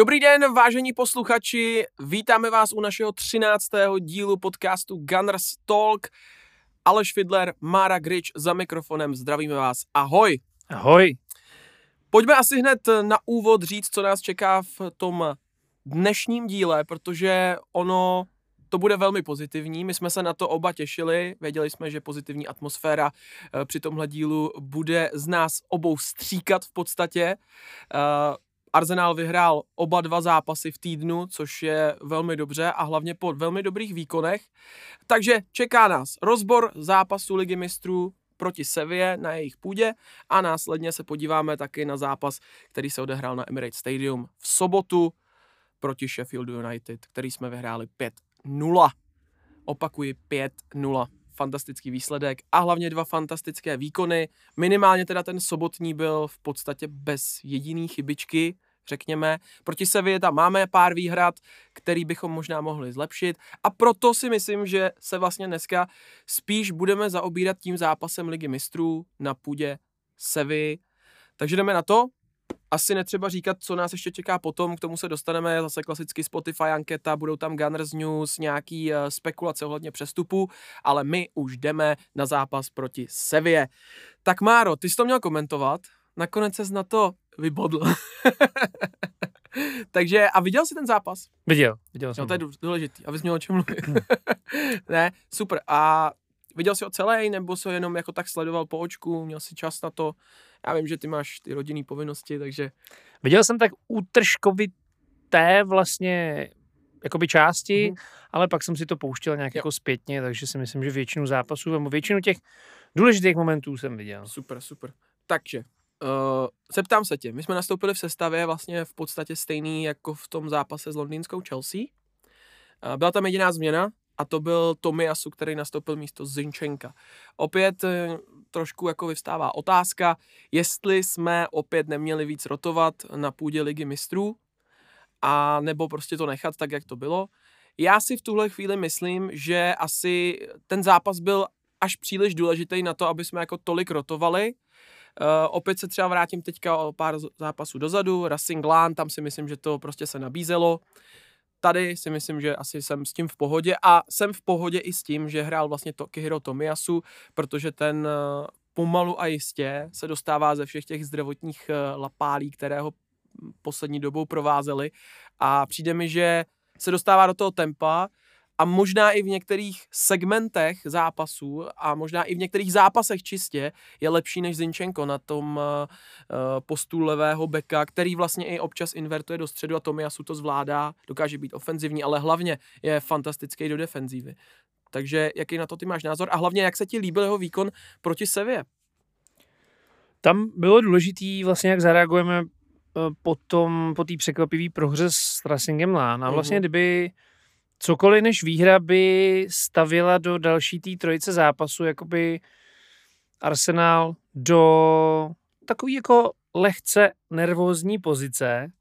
Dobrý den, vážení posluchači, vítáme vás u našeho 13. dílu podcastu Gunners Talk. Aleš Fidler, Mára Grič za mikrofonem, zdravíme vás, ahoj. Ahoj. Pojďme asi hned na úvod říct, co nás čeká v tom dnešním díle, protože ono to bude velmi pozitivní. My jsme se na to oba těšili, věděli jsme, že pozitivní atmosféra eh, při tomhle dílu bude z nás obou stříkat v podstatě. Arsenal vyhrál oba dva zápasy v týdnu, což je velmi dobře a hlavně po velmi dobrých výkonech. Takže čeká nás rozbor zápasu Ligy mistrů proti Sevě na jejich půdě a následně se podíváme taky na zápas, který se odehrál na Emirates Stadium v sobotu proti Sheffield United, který jsme vyhráli 5-0. Opakuji 5-0 fantastický výsledek a hlavně dva fantastické výkony. Minimálně teda ten sobotní byl v podstatě bez jediný chybičky, řekněme. Proti Sevě tam máme pár výhrad, který bychom možná mohli zlepšit a proto si myslím, že se vlastně dneska spíš budeme zaobírat tím zápasem Ligy mistrů na půdě Sevy. Takže jdeme na to asi netřeba říkat, co nás ještě čeká potom, k tomu se dostaneme, zase klasicky Spotify anketa, budou tam Gunners News, nějaký uh, spekulace ohledně přestupu, ale my už jdeme na zápas proti Sevě. Tak Máro, ty jsi to měl komentovat, nakonec ses na to vybodl. Takže, a viděl jsi ten zápas? Viděl, viděl jsem. No, to je důležitý, abys měl o čem mluvit. ne, super. A viděl jsi ho celý, nebo se jenom jako tak sledoval po očku, měl jsi čas na to? Já vím, že ty máš ty rodinné povinnosti, takže... Viděl jsem tak útržkovité vlastně jakoby části, mm-hmm. ale pak jsem si to pouštěl nějak jo. jako zpětně, takže si myslím, že většinu zápasů, nebo většinu těch důležitých momentů jsem viděl. Super, super. Takže, uh, zeptám se tě, my jsme nastoupili v sestavě vlastně v podstatě stejný jako v tom zápase s londýnskou Chelsea. Uh, byla tam jediná změna, a to byl Tomiasu, který nastoupil místo Zinčenka. Opět eh, trošku jako vyvstává otázka, jestli jsme opět neměli víc rotovat na půdě ligy mistrů, a nebo prostě to nechat tak, jak to bylo. Já si v tuhle chvíli myslím, že asi ten zápas byl až příliš důležitý na to, aby jsme jako tolik rotovali. Uh, opět se třeba vrátím teďka o pár zápasů dozadu, Racing Lan, tam si myslím, že to prostě se nabízelo. Tady si myslím, že asi jsem s tím v pohodě a jsem v pohodě i s tím, že hrál vlastně Tokihiro Tomiyasu, protože ten eh, pomalu a jistě se dostává ze všech těch zdravotních eh, lapálí, které ho poslední dobou provázely. A přijde mi, že se dostává do toho tempa, a možná i v některých segmentech zápasů a možná i v některých zápasech čistě je lepší než Zinčenko na tom uh, postu levého beka, který vlastně i občas invertuje do středu a Tomiasu to zvládá, dokáže být ofenzivní, ale hlavně je fantastický do defenzívy. Takže jaký na to ty máš názor a hlavně jak se ti líbil jeho výkon proti Sevě? Tam bylo důležitý vlastně, jak zareagujeme po tom, po té překvapivé prohře s Racingem Lán. A vlastně, uh-huh. kdyby cokoliv než výhra by stavila do další té trojice zápasu, jakoby Arsenal do takový jako lehce nervózní pozice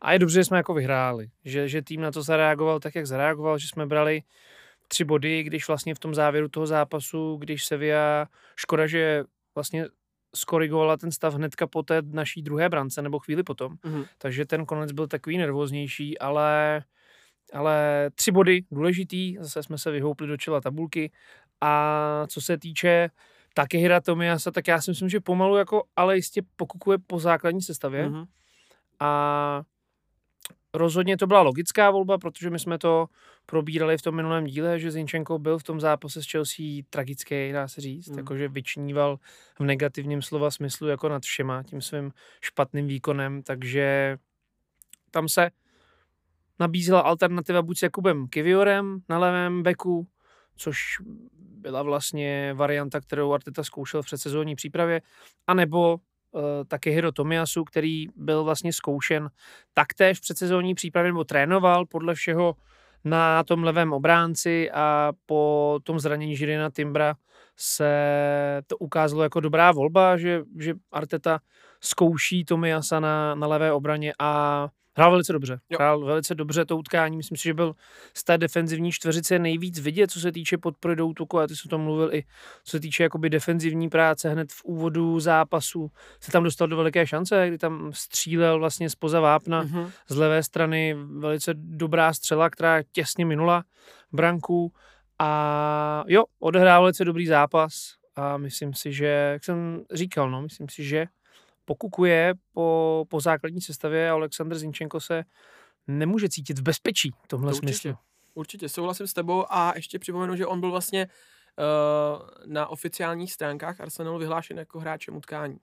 a je dobře, že jsme jako vyhráli, že, že tým na to zareagoval tak, jak zareagoval, že jsme brali tři body, když vlastně v tom závěru toho zápasu, když Sevilla, škoda, že vlastně skorigovala ten stav hnedka po té naší druhé brance, nebo chvíli potom, mm-hmm. takže ten konec byl takový nervóznější, ale ale tři body důležitý, zase jsme se vyhoupli do čela tabulky a co se týče hra Tomiasa, tak já si myslím, že pomalu jako, ale jistě pokukuje po základní sestavě mm-hmm. a rozhodně to byla logická volba, protože my jsme to probírali v tom minulém díle, že Zinčenko byl v tom zápase s Chelsea tragický, dá se říct, mm. jakože vyčníval v negativním slova smyslu jako nad všema tím svým špatným výkonem, takže tam se nabízela alternativa buď s Jakubem Kiviorem na levém beku, což byla vlastně varianta, kterou Arteta zkoušel v předsezónní přípravě, anebo uh, taky Hiro Tomiasu, který byl vlastně zkoušen taktéž v předsezónní přípravě, nebo trénoval podle všeho na tom levém obránci a po tom zranění Žirina Timbra se to ukázalo jako dobrá volba, že, že Arteta zkouší Tomiasa na, na levé obraně a Hrál velice dobře. Jo. Hrál velice dobře to utkání. Myslím si, že byl z té defenzivní čtveřice nejvíc vidět, co se týče podpory do útoku, a ty jsi o tom mluvil i co se týče jakoby defenzivní práce hned v úvodu zápasu. Se tam dostal do veliké šance, kdy tam střílel vlastně spoza vápna mm-hmm. z levé strany. Velice dobrá střela, která těsně minula branku. A jo, odehrál velice dobrý zápas a myslím si, že, jak jsem říkal, no, myslím si, že pokukuje po, po základní sestavě a Aleksandr Zinčenko se nemůže cítit v bezpečí v tomhle to určitě, smyslu. Určitě, souhlasím s tebou a ještě připomenu, že on byl vlastně uh, na oficiálních stránkách Arsenalu vyhlášen jako hráčem utkání.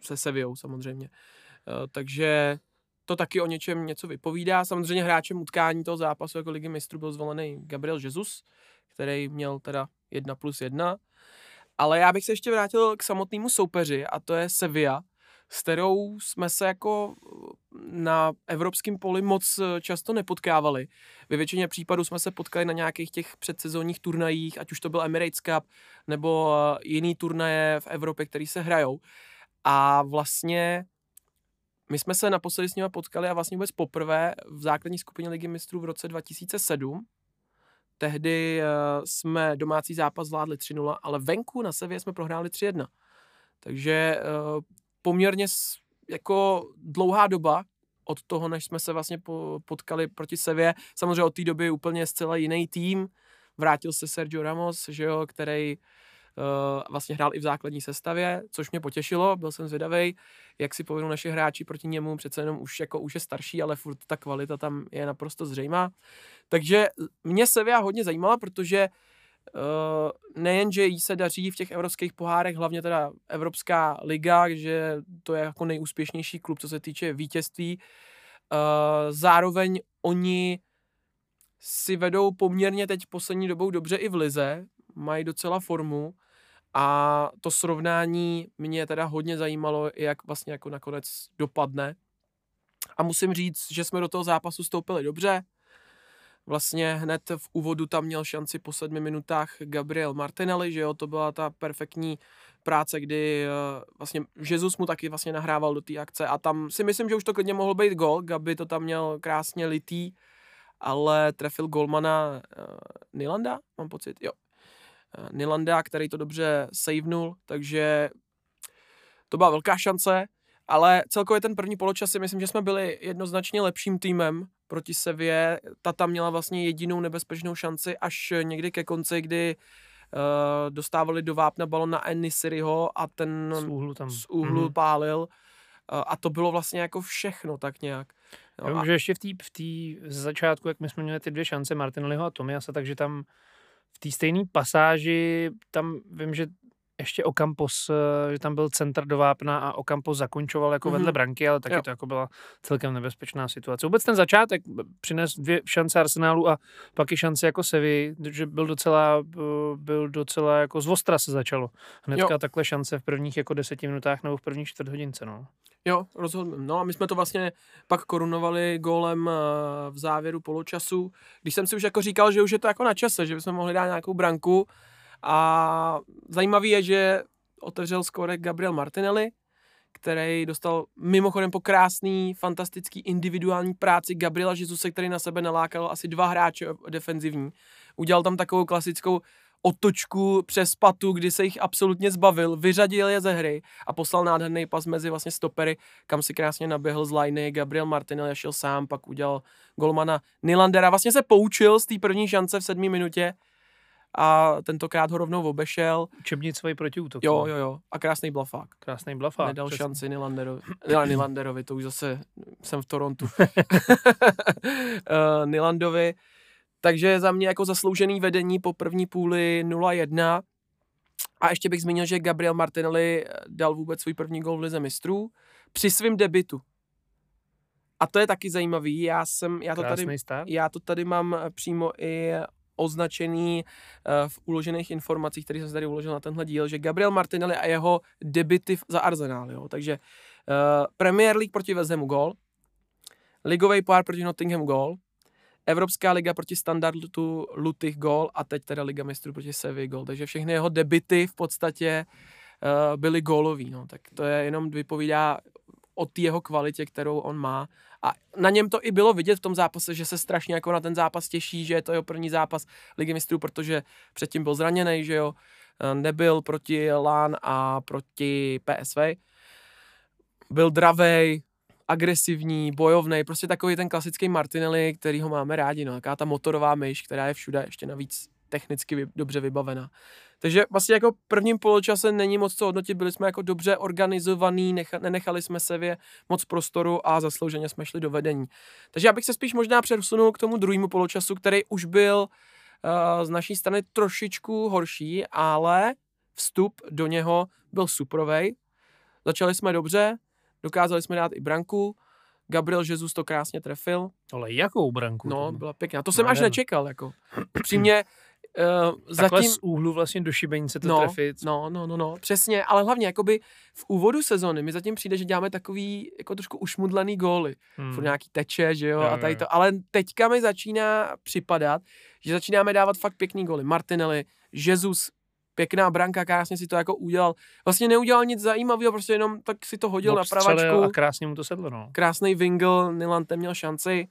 Se Sevillou samozřejmě. Uh, takže to taky o něčem něco vypovídá. Samozřejmě hráčem utkání toho zápasu jako ligy mistrů byl zvolený Gabriel Jesus, který měl teda 1 plus 1 ale já bych se ještě vrátil k samotnému soupeři a to je Sevilla, s kterou jsme se jako na evropském poli moc často nepotkávali. Ve většině případů jsme se potkali na nějakých těch předsezónních turnajích, ať už to byl Emirates Cup nebo jiný turnaje v Evropě, které se hrajou. A vlastně my jsme se naposledy s nimi potkali a vlastně vůbec poprvé v základní skupině Ligy mistrů v roce 2007, Tehdy uh, jsme domácí zápas zvládli 3-0, ale venku na Sevě jsme prohráli 3-1. Takže uh, poměrně jako dlouhá doba od toho, než jsme se vlastně po, potkali proti Sevě. Samozřejmě od té doby úplně zcela jiný tým. Vrátil se Sergio Ramos, že jo, který uh, vlastně hrál i v základní sestavě, což mě potěšilo, byl jsem zvědavý, jak si povedou naši hráči proti němu, přece jenom už jako už je starší, ale furt ta kvalita tam je naprosto zřejmá. Takže mě Sevilla hodně zajímala, protože uh, nejen, že jí se daří v těch evropských pohárech, hlavně teda Evropská liga, že to je jako nejúspěšnější klub, co se týče vítězství, uh, zároveň oni si vedou poměrně teď poslední dobou dobře i v lize, mají docela formu a to srovnání mě teda hodně zajímalo, jak vlastně jako nakonec dopadne. A musím říct, že jsme do toho zápasu stoupili dobře. Vlastně hned v úvodu tam měl šanci po sedmi minutách Gabriel Martinelli, že jo, to byla ta perfektní práce, kdy uh, vlastně Jesus mu taky vlastně nahrával do té akce a tam si myslím, že už to klidně mohl být gol, Gabi to tam měl krásně litý, ale trefil golmana uh, Nilanda, mám pocit, jo, Eh, Nilanda, který to dobře savenul, takže to byla velká šance, ale celkově ten první poločas si myslím, že jsme byli jednoznačně lepším týmem proti Sevě. Ta tam měla vlastně jedinou nebezpečnou šanci až někdy ke konci, kdy uh, dostávali do vápna balon na Enisiriho a ten z úhlu, tam. Z úhlu mm-hmm. pálil. Uh, a to bylo vlastně jako všechno tak nějak. No, Já a... že ještě v té v začátku, jak my jsme měli ty dvě šance Martinelliho a Tomiasa, takže tam v té stejné pasáži, tam vím, že ještě Ocampos, eh, že tam byl centr do vápna a Ocampos zakončoval jako mm-hmm. vedle branky, ale taky jo. to jako byla celkem nebezpečná situace. Vůbec ten začátek přines dvě šance Arsenálu a pak i šance jako Sevi, že byl docela, eh, byl docela jako z Vostra se začalo. Hnedka jo. takhle šance v prvních jako deseti minutách nebo v první čtvrt hodince, no. Jo, rozhodně. No a my jsme to vlastně pak korunovali gólem eh, v závěru poločasu, když jsem si už jako říkal, že už je to jako na čase, že bychom mohli dát nějakou branku a zajímavý je, že otevřel skore Gabriel Martinelli, který dostal mimochodem po krásný, fantastický individuální práci Gabriela Žizuse, který na sebe nalákal asi dva hráče defenzivní. Udělal tam takovou klasickou otočku přes patu, kdy se jich absolutně zbavil, vyřadil je ze hry a poslal nádherný pas mezi vlastně stopery, kam si krásně naběhl z liney, Gabriel Martinelli šel sám, pak udělal golmana Nilandera, vlastně se poučil z té první šance v sedmé minutě a tentokrát ho rovnou obešel. Učebnit svoji protiútok. Jo, jo, jo. A krásný blafák. Krásný blafák. Nedal přesně. šanci Nilanderovi. Ne, Nilanderovi, to už zase jsem v Torontu. uh, Nilandovi takže za mě jako zasloužený vedení po první půli 0-1. A ještě bych zmínil, že Gabriel Martinelli eh, dal vůbec svůj první gol v Lize mistrů při svém debitu. A to je taky zajímavý. Já jsem, já to, tady, start. já to tady mám eh, přímo i označený uh, v uložených informacích, které jsem tady uložil na tenhle díl, že Gabriel Martinelli a jeho debity za Arsenal, jo. Takže uh, Premier League proti West Hamu gol, ligový pohár proti Nottingham gol, Evropská liga proti standardu Lutych gol a teď teda Liga mistrů proti Sevy gol. Takže všechny jeho debity v podstatě uh, byly gólový. No. Tak to je jenom vypovídá o té jeho kvalitě, kterou on má. A na něm to i bylo vidět v tom zápase, že se strašně jako na ten zápas těší, že je to jeho první zápas ligy mistrů, protože předtím byl zraněný, že jo, eh, nebyl proti Lán a proti PSV. Byl dravej, agresivní, bojovný, prostě takový ten klasický Martinelli, který ho máme rádi, no, taká ta motorová myš, která je všude ještě navíc technicky vy, dobře vybavená. Takže vlastně jako prvním poločase není moc co hodnotit, byli jsme jako dobře organizovaný, necha, nenechali jsme se vě moc prostoru a zaslouženě jsme šli do vedení. Takže já bych se spíš možná přesunul k tomu druhému poločasu, který už byl uh, z naší strany trošičku horší, ale vstup do něho byl suprovej. Začali jsme dobře, dokázali jsme dát i branku, Gabriel Jesus to krásně trefil. Ale jakou branku? No, byla pěkná. To jsem až nečekal, jako. Přímě Uh, zatím... z úhlu vlastně do šibenice to no, trefit. No, no, no, no, přesně, ale hlavně jakoby v úvodu sezony mi zatím přijde, že děláme takový jako trošku ušmudlaný góly. Hmm. Furt nějaký teče, že jo, jo a tady to. Ale teďka mi začíná připadat, že začínáme dávat fakt pěkný góly. Martinelli, Jesus, pěkná branka, krásně si to jako udělal. Vlastně neudělal nic zajímavého, prostě jenom tak si to hodil Bob na pravačku. A krásně mu to sedlo, no. Krásný Wingle, Nilante měl šanci.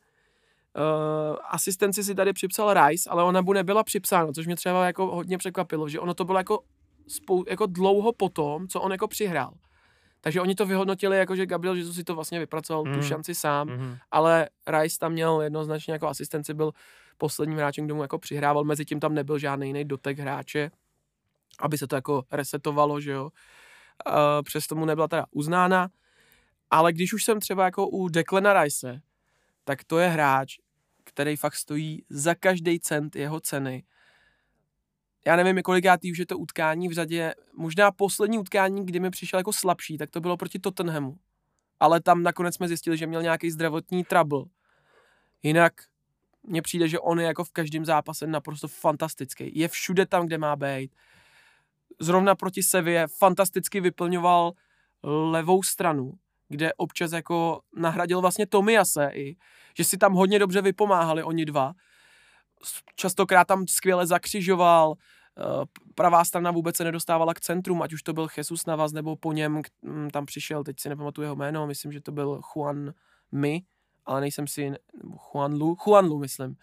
Uh, asistenci si tady připsal Rice, ale ona mu nebyla připsána, což mě třeba jako hodně překvapilo, že ono to bylo jako, spou, jako dlouho potom, co on jako přihrál. Takže oni to vyhodnotili jako, že Gabriel Jesus si to vlastně vypracoval mm. tu mhm. šanci sám, mm. ale Rice tam měl jednoznačně jako asistenci, byl posledním hráčem, kdo mu jako přihrával, mezi tím tam nebyl žádný jiný dotek hráče, aby se to jako resetovalo, že jo. Uh, přesto mu nebyla teda uznána, ale když už jsem třeba jako u Declana Rice, tak to je hráč, který fakt stojí za každý cent jeho ceny. Já nevím, kolikátý už je to utkání v řadě. Možná poslední utkání, kdy mi přišel jako slabší, tak to bylo proti Tottenhamu. Ale tam nakonec jsme zjistili, že měl nějaký zdravotní trouble. Jinak mně přijde, že on je jako v každém zápase naprosto fantastický. Je všude tam, kde má být. Zrovna proti Sevě fantasticky vyplňoval levou stranu, kde občas jako nahradil vlastně Tomiase i že si tam hodně dobře vypomáhali oni dva. Častokrát tam skvěle zakřižoval, eh, pravá strana vůbec se nedostávala k centrum, ať už to byl Jesus Navas nebo po něm mm, tam přišel, teď si nepamatuju jeho jméno, myslím, že to byl Juan Mi, ale nejsem si, Juan Lu, Juan Lu myslím.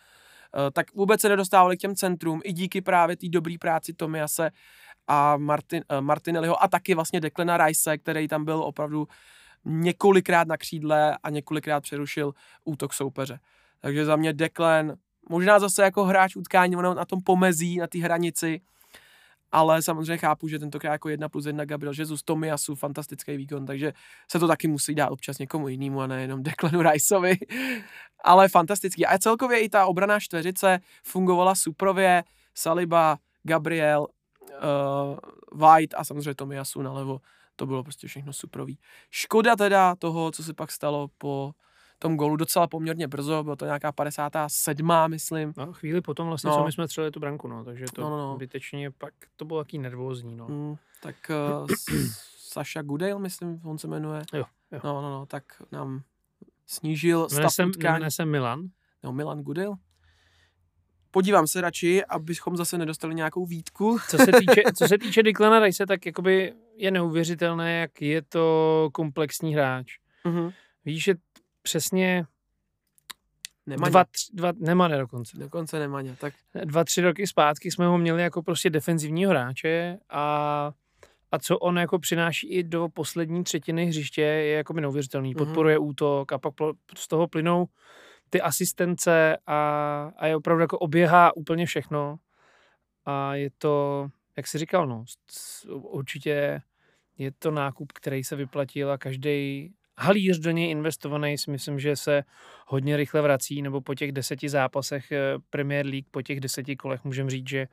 Eh, tak vůbec se nedostávali k těm centrum, i díky právě té dobré práci Tomiase a Martin, uh, Martinelliho a taky vlastně Declana Rice, který tam byl opravdu několikrát na křídle a několikrát přerušil útok soupeře. Takže za mě Declan, možná zase jako hráč utkání, ono na tom pomezí, na té hranici, ale samozřejmě chápu, že tentokrát jako jedna plus jedna Gabriel Jesus, Tomiasu, fantastický výkon, takže se to taky musí dát občas někomu jinému a nejenom Declanu Riceovi, ale fantastický. A celkově i ta obraná čtveřice fungovala suprově, Saliba, Gabriel, uh, White a samozřejmě Tomiasu nalevo to bylo prostě všechno suprový. Škoda teda toho, co se pak stalo po tom golu docela poměrně brzo, bylo to nějaká 57. myslím. No, chvíli potom vlastně, no. co my jsme třeli tu branku, no, takže to no, no, no. bytečně pak to bylo taký nervózní, no. Mm, tak uh, Saša Gudale, myslím, on se jmenuje. Jo, jo. No, no, no, tak nám snížil stav utkání. Milan? No, Milan Gudale podívám se radši, abychom zase nedostali nějakou výtku. Co se týče, co se týče Declana Rice, tak jakoby je neuvěřitelné, jak je to komplexní hráč. Uh-huh. Víš, že přesně Nemaně. Dva, tři, dva, Nemaně dokonce. Dokonce Nemaně, tak. Dva, tři roky zpátky jsme ho měli jako prostě defenzivního hráče a, a co on jako přináší i do poslední třetiny hřiště je jako neuvěřitelný. Podporuje uh-huh. útok a pak z toho plynou ty asistence a, a je opravdu jako oběhá úplně všechno. A je to, jak jsi říkal, no, určitě je to nákup, který se vyplatil a každý halíř do něj investovaný si myslím, že se hodně rychle vrací, nebo po těch deseti zápasech eh, Premier League, po těch deseti kolech můžeme říct, že,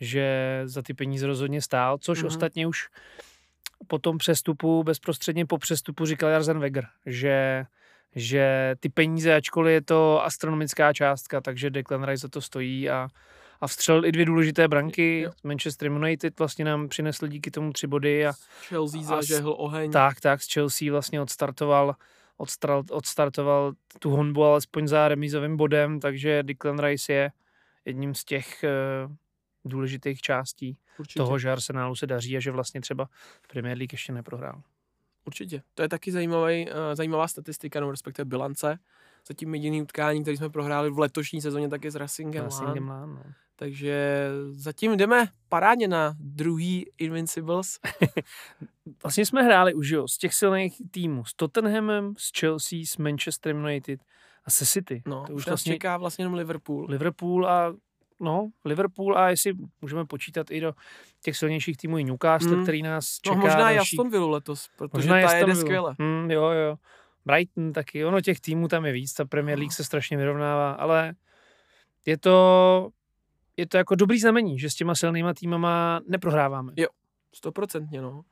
že za ty peníze rozhodně stál, což mm-hmm. ostatně už po tom přestupu, bezprostředně po přestupu říkal Jarzen Weger, že že ty peníze, ačkoliv je to astronomická částka, takže Declan Rice za to stojí a, a vstřelil i dvě důležité branky. Jo. Manchester United vlastně nám přinesl díky tomu tři body. A, Chelsea zažehl oheň. Tak, tak, z Chelsea vlastně odstartoval odstartoval, odstartoval tu honbu alespoň za remízovým bodem, takže Declan Rice je jedním z těch uh, důležitých částí Určitě. toho, že Arsenálu se daří a že vlastně třeba v Premier League ještě neprohrál. určitě. To je taky zajímavý, uh, zajímavá statistika, no respektive bilance. Zatím jediný utkání, který jsme prohráli v letošní sezóně, tak je s Racingem, Racingem Lán. No. Takže zatím jdeme parádně na druhý Invincibles. vlastně jsme hráli už jo, z těch silných týmů s Tottenhamem, s Chelsea, s Manchester United a se City. No, to už, už vlastně čeká vlastně jenom Liverpool. Liverpool a no, Liverpool a jestli můžeme počítat i do těch silnějších týmů i Newcastle, mm. který nás no, čeká. No, možná další... Aston Villa letos, protože možná ta jede skvěle. Mm, jo, jo. Brighton taky, ono těch týmů tam je víc, ta Premier League no. se strašně vyrovnává, ale je to, je to jako dobrý znamení, že s těma silnýma týmama neprohráváme. Jo, stoprocentně, no.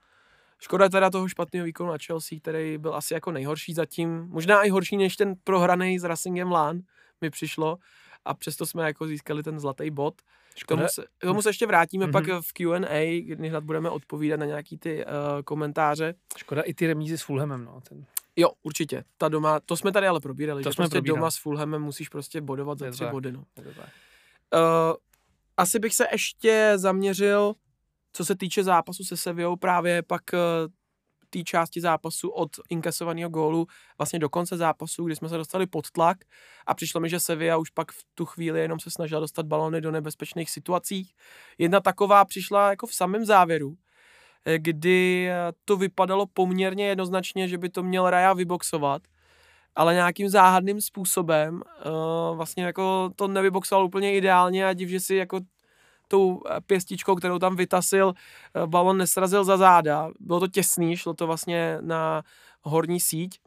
Škoda teda toho špatného výkonu na Chelsea, který byl asi jako nejhorší zatím, možná i horší než ten prohraný s Racingem Lán mi přišlo a přesto jsme jako získali ten zlatý bod. K tomu se, k tomu se ještě vrátíme mm-hmm. pak v Q&A, kdy hned budeme odpovídat na nějaký ty uh, komentáře. Škoda i ty remízy s Fulhamem, no. Ten... Jo, určitě. Ta doma, to jsme tady ale probírali, to že jsme prostě probírali. doma s Fulhamem musíš prostě bodovat za tři body, no. Uh, asi bych se ještě zaměřil, co se týče zápasu se Sevillou, právě pak uh, té části zápasu od inkasovaného gólu vlastně do konce zápasu, kdy jsme se dostali pod tlak a přišlo mi, že Sevilla už pak v tu chvíli jenom se snažila dostat balony do nebezpečných situací. Jedna taková přišla jako v samém závěru, eh, kdy to vypadalo poměrně jednoznačně, že by to měl Raja vyboxovat, ale nějakým záhadným způsobem uh, vlastně jako to nevyboxoval úplně ideálně a div, že si jako tou eh, pěstičkou, kterou tam vytasil, eh, balon nesrazil za záda. Bylo to těsný, šlo to vlastně na horní síť.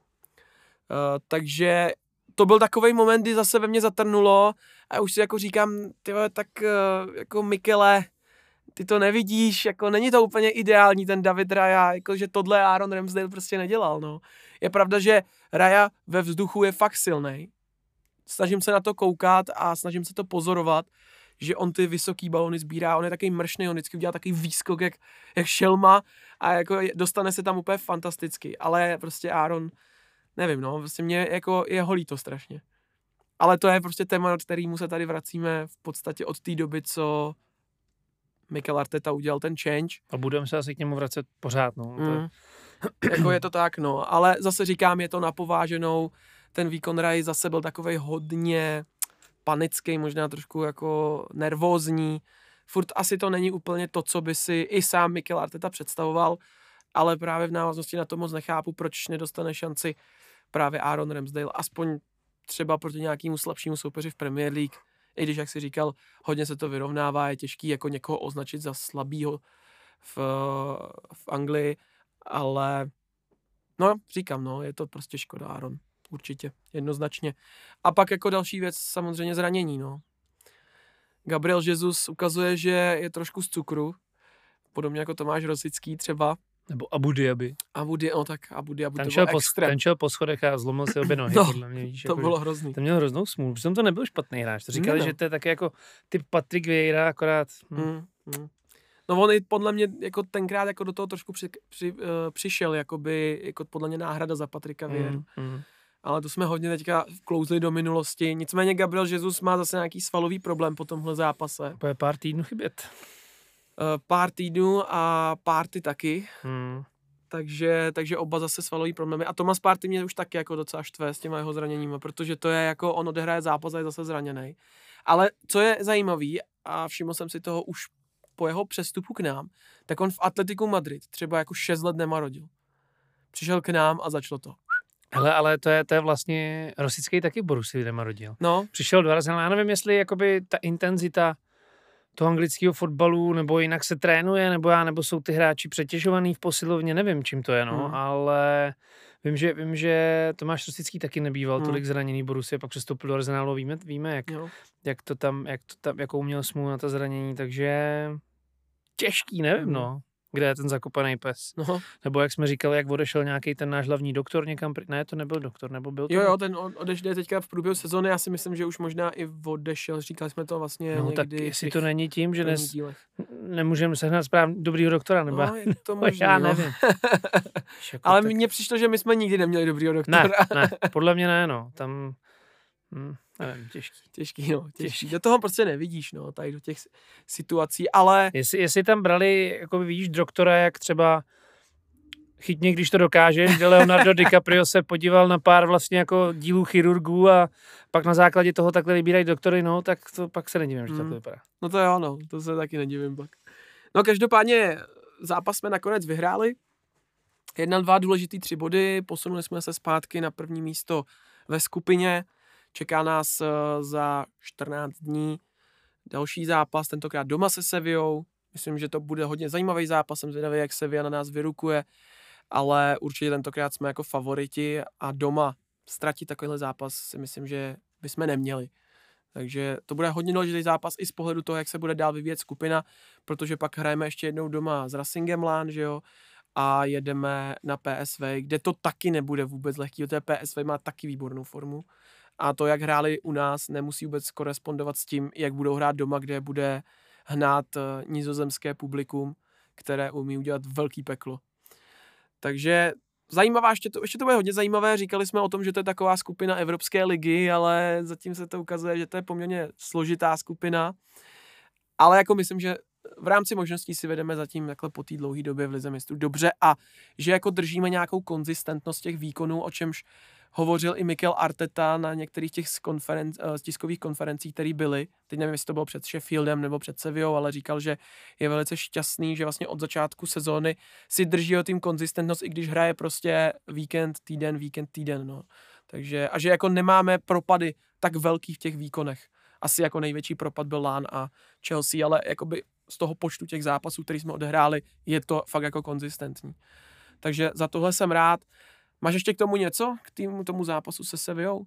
Uh, takže to byl takový moment, kdy zase ve mně zatrnulo a už si jako říkám, tyhle, tak uh, jako Mikele, ty to nevidíš, jako není to úplně ideální ten David Raya, jako že tohle Aaron Ramsdale prostě nedělal, no. Je pravda, že Raya ve vzduchu je fakt silný. Snažím se na to koukat a snažím se to pozorovat, že on ty vysoký balony sbírá, on je takový mršný, on vždycky udělá takový výskok jak, jak šelma a jako dostane se tam úplně fantasticky, ale prostě Aaron, nevím, no, prostě mě jako je holí to strašně. Ale to je prostě téma, od kterýmu se tady vracíme v podstatě od té doby, co Mikel Arteta udělal ten change. A budeme se asi k němu vracet pořád, no. Mm. jako je to tak, no. Ale zase říkám, je to napováženou. Ten výkon Rai zase byl takový hodně panický, možná trošku jako nervózní. Furt asi to není úplně to, co by si i sám Mikel Arteta představoval, ale právě v návaznosti na to moc nechápu, proč nedostane šanci právě Aaron Ramsdale, aspoň třeba proti nějakému slabšímu soupeři v Premier League, i když, jak si říkal, hodně se to vyrovnává, je těžký jako někoho označit za slabýho v, v Anglii, ale no, říkám, no, je to prostě škoda, Aaron určitě, jednoznačně. A pak jako další věc samozřejmě zranění, no. Gabriel Jesus ukazuje, že je trošku z cukru, podobně jako Tomáš Rosický třeba. Nebo Abu Dhabi. Abu Dhabi, no tak Abu Dhabi ten to šel, po, ten šel po schodech a zlomil si obě nohy, no, podle mě. Víš, to jako, bylo hrozný. Ten měl hroznou smůlu, protože to nebyl špatný hráč. To říkali, no. že to je taky jako typ Patrick Vieira, akorát... Hm. Mm, mm. No on i podle mě jako tenkrát jako do toho trošku při, při, uh, přišel, jakoby, jako podle mě náhrada za Patrika Vieira. Mm, mm ale to jsme hodně teďka vklouzli do minulosti. Nicméně Gabriel Jesus má zase nějaký svalový problém po tomhle zápase. Bude pár týdnů chybět. Uh, pár týdnů a párty taky. Hmm. Takže, takže oba zase svalový problémy. A Tomas Party mě už taky jako docela štve s těma jeho zraněními, protože to je jako on odehraje zápas a je zase zraněný. Ale co je zajímavý, a všiml jsem si toho už po jeho přestupu k nám, tak on v Atletiku Madrid třeba jako 6 let nemarodil. Přišel k nám a začalo to. Ale, ale to je, to je vlastně Rosický taky Borusy rodil. No. Přišel dva razy, ale já nevím, jestli jakoby ta intenzita toho anglického fotbalu, nebo jinak se trénuje, nebo já, nebo jsou ty hráči přetěžovaný v posilovně, nevím, čím to je, no, hmm. ale vím, že, vím, že Tomáš Rosický taky nebýval hmm. tolik zraněný Borusy, pak přestoupil do Arsenalu, víme, víme jak, jak, to tam, jak to tam, jakou měl smůlu na to zranění, takže těžký, nevím, hmm. no kde je ten zakopaný pes. No. Nebo jak jsme říkali, jak odešel nějaký ten náš hlavní doktor někam, ne, to nebyl doktor, nebo byl to? Jo, jo, ten odešel teďka v průběhu sezóny, já si myslím, že už možná i odešel, říkali jsme to vlastně No tak jestli to není tím, že dnes nemůžeme sehnat správně dobrýho doktora, nebo no, je to možný, já no. nevím. Ale mně přišlo, že my jsme nikdy neměli dobrýho doktora. Ne, ne, podle mě ne, no, tam Hm, nevím, těžký. Těžký, no, těžký. těžký. Do toho prostě nevidíš, no, tady do těch situací, ale... Jestli, jestli tam brali, jako vidíš, doktora, jak třeba chytně, když to dokáže, kde Leonardo DiCaprio se podíval na pár vlastně jako dílů chirurgů a pak na základě toho takhle vybírají doktory, no, tak to pak se nedivím, že Hmm. tak to vypadá. No to jo, no, to se taky nedivím pak. No každopádně zápas jsme nakonec vyhráli. Jedna, dva důležitý tři body, posunuli jsme se zpátky na první místo ve skupině. Čeká nás eh, za 14 dní další zápas, tentokrát doma se Sevillou. Myslím, že to bude hodně zajímavý zápas, jsem zvědavý, jak Sevilla na nás vyrukuje, ale určitě tentokrát jsme jako favoriti a doma ztratit takovýhle zápas si myslím, že bychom neměli. Takže to bude hodně důležitý zápas i z pohledu toho, jak se bude dál vyvíjet skupina, protože pak hrajeme ještě jednou doma s Racingem Lán, že jo, a jedeme na PSV, kde to taky nebude vůbec lehký, to je PSV má taky výbornou formu a to, jak hráli u nás, nemusí vůbec korespondovat s tím, jak budou hrát doma, kde bude hnát eh, nizozemské publikum, které umí udělat velký peklo. Takže zajímavá, ještě to, ještě to bude hodně zajímavé, říkali jsme o tom, že to je taková skupina Evropské ligy, ale zatím se to ukazuje, že to je poměrně složitá skupina, ale jako myslím, že v rámci možností si vedeme zatím takhle po té dlouhé době v Lize mistrů dobře a že jako držíme nějakou konzistentnost těch výkonů, o čemž hovořil i Mikel Arteta na některých těch z konferen- eh, z tiskových konferencích, které byly. Teď nevím, jestli to bylo před Sheffieldem nebo před Sevillou, ale říkal, že je velice šťastný, že vlastně od začátku sezóny si drží o tým konzistentnost, i když hraje prostě víkend, týden, víkend, týden. No. Takže, a že jako nemáme propady tak velký v těch výkonech. Asi jako největší propad byl Lán a Chelsea, ale jakoby z toho počtu těch zápasů, který jsme odehráli, je to fakt jako konzistentní. Takže za tohle jsem rád. Máš ještě k tomu něco? K týmu, tomu zápasu se Sevillou?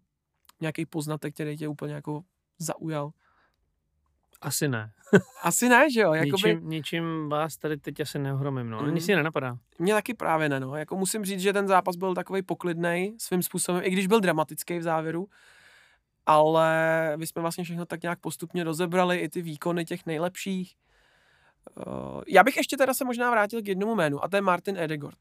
Nějaký poznatek, který tě úplně jako zaujal? Asi ne. Asi ne, že jo? Jakoby, Ničím, ničím vás tady teď asi neohromím, no. Mhm. Mm. Nic si nenapadá. Mě taky právě ne, no. Jako musím říct, že ten zápas byl takový poklidnej svým způsobem, i když byl dramatický v závěru, ale my jsme vlastně všechno tak nějak postupně rozebrali, i ty výkony těch nejlepších. Uh, já bych ještě teda se možná vrátil k jednomu jménu, a to je Martin Edegord.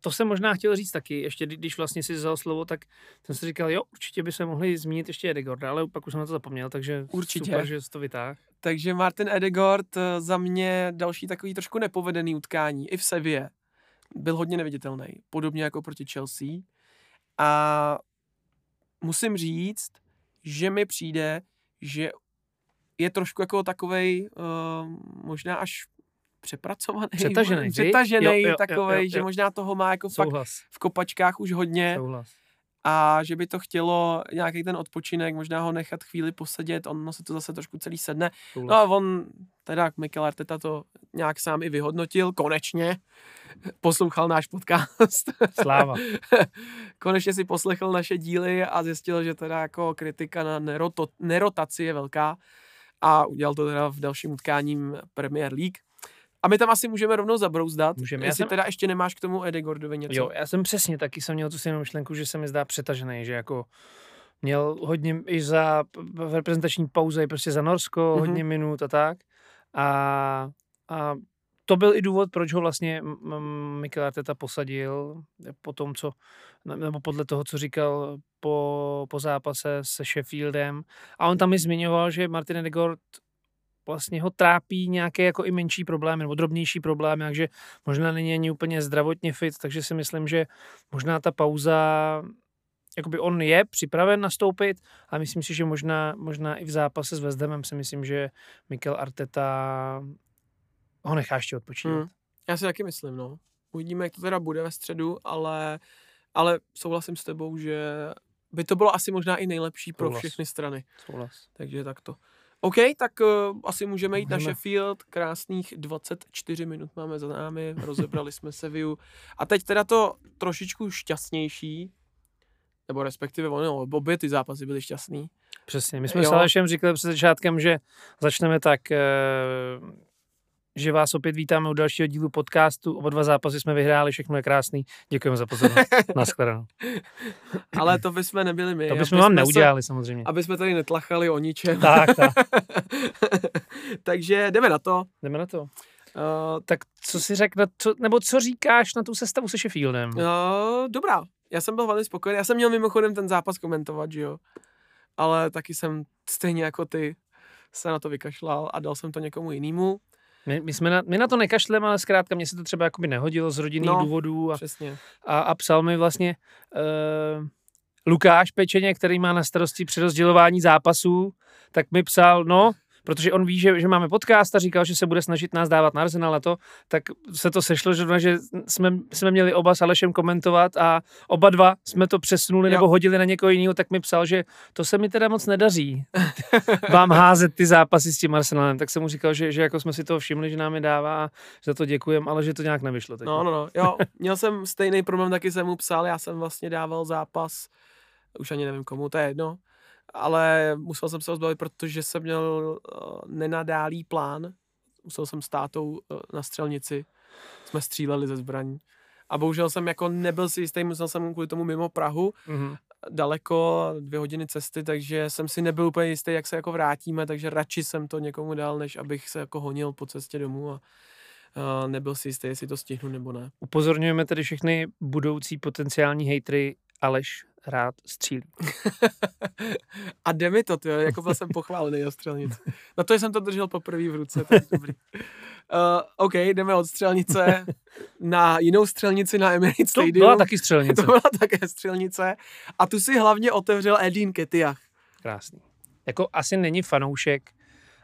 To jsem možná chtěl říct taky, ještě kdy- když vlastně si vzal slovo, tak jsem si říkal, jo, určitě by se mohli zmínit ještě Edegorda, ale pak už jsem na to zapomněl, takže Určitě. super, že jsi to vytáhl. Takže Martin Edegord eh, za mě další takový trošku nepovedený utkání, i v Sevě. Byl hodně neviditelný, podobně jako proti Chelsea. A musím říct, že mi přijde, že je trošku jako takovej uh, možná až přepracovaný. Přetažený? Přetažený Jo, jo, jo, takovej, jo, že jo. možná toho má jako fakt v kopačkách už hodně souhlas. a že by to chtělo nějaký ten odpočinek, možná ho nechat chvíli posedět, ono se to zase trošku celý sedne. souhlas. No a on, teda Mikel Arteta to nějak sám i vyhodnotil, konečně. Poslouchal náš podcast. Sláva. konečně si poslechl naše díly a zjistil, že teda jako kritika na neroto, nerotaci je velká a udělal to teda v dalším utkáním Premier League. A my tam asi můžeme rovnou zabrouzdat, Můžeme. Já jestli jsem- teda ještě nemáš k tomu Edegordovi něco. Jo, já jsem přesně taky jsem měl tu stejnou myšlenku, že se mi zdá přetažený, že jako měl hodně i za v reprezentační pauze, i prostě za Norsko, Mhm. mm-hmm. hodně minut a tak. A, a to byl i důvod, proč ho vlastně Mikel Arteta posadil po tom, co, ne- nebo podle toho, co říkal po, po zápase se Sheffieldem. A on tam i zmiňoval, že Martin Edegord vlastně ho trápí nějaké jako i menší problémy nebo drobnější problémy, takže možná není ani úplně zdravotně fit, takže si myslím, že možná ta pauza, jakoby on je připraven nastoupit a myslím si, že možná, možná i v zápase s Hamem si myslím, že Mikel Arteta ho nechá ještě odpočívat. Hmm. Já si taky myslím, no. Uvidíme, jak to teda bude ve středu, ale, ale souhlasím s tebou, že by to bylo asi možná i nejlepší pro Souhlas. všechny strany. Souhlas. Takže takto. OK, tak uh, asi můžeme jít na Můžeme. Sheffield. Krásných 24 minut máme za námi, rozebrali jsme Sevillu. A teď teda to trošičku šťastnější, nebo respektive ono, obě ty zápasy byly šťastný. Přesně. My jsme Jo. s Alešem říkali před začátkem, že začneme tak, eh, že vás opět vítáme u dalšího dílu podcastu. Oba dva zápasy jsme vyhráli, všechno je krásný. Děkujeme za pozornost. Naschledanou. Ale to bychom nebyli my. To bychom vám neudělali samozřejmě. Se, aby jsme tady netlachali o ničem. Tak, tak. Takže jdeme na to. Jdeme na to. Uh, Tak co si řekl, na co, nebo co říkáš na tu sestavu se Sheffieldem? No, dobrá. Já jsem byl velmi spokojený. Já jsem měl mimochodem ten zápas komentovat, že jo. Ale taky jsem stejně jako ty se na to vykašlal a dal jsem to někomu jinému. My, my, jsme na, my na to nekašleme, ale zkrátka mě se to třeba jakoby nehodilo z rodinných No, důvodů a, Přesně. a, a psal mi vlastně uh, Lukáš Pečeně, který má na starosti přerozdělování zápasů, tak mi psal, no, protože on ví, že, že máme podcast a říkal, že se bude snažit nás dávat na Arsenal a to, tak se to sešlo, že, že jsme, jsme měli oba s Alešem komentovat a oba dva jsme to přesunuli Jo. nebo hodili na někoho jiného, tak mi psal, že to se mi teda moc nedaří vám házet ty zápasy s tím Arsenalem, tak jsem mu říkal, že, že jako jsme si toho všimli, že nám je dává a za to děkujeme, ale že to nějak nevyšlo. Teď. No, no, no. Jo, měl jsem stejný problém, taky jsem mu psal, já jsem vlastně dával zápas, už ani nevím komu, to je jedno, ale musel jsem se ho zbavit, protože jsem měl uh, nenadálý plán, musel jsem s tátou uh, na střelnici, jsme stříleli ze zbraní. A bohužel jsem jako nebyl si jistý, musel jsem kvůli tomu mimo Prahu, Mhm. daleko, dvě hodiny cesty, takže jsem si nebyl úplně jistý, jak se jako vrátíme, takže radši jsem to někomu dal, než abych se jako honil po cestě domů a uh, nebyl si jistý, jestli to stihnu nebo ne. Upozorňujeme tedy všechny budoucí potenciální hejtry, Aleš rád střílí. A jde mi to, tyjo, jako byl jsem pochválený o střelnici. Na to jsem to držel poprvé v ruce, tak dobrý. Uh, OK, jdeme od střelnice na jinou střelnici na Emirates To Stadium. byla taky střelnice. to byla také střelnice. A tu si hlavně otevřel Edin Ketiach. Krásný. Jako asi není fanoušek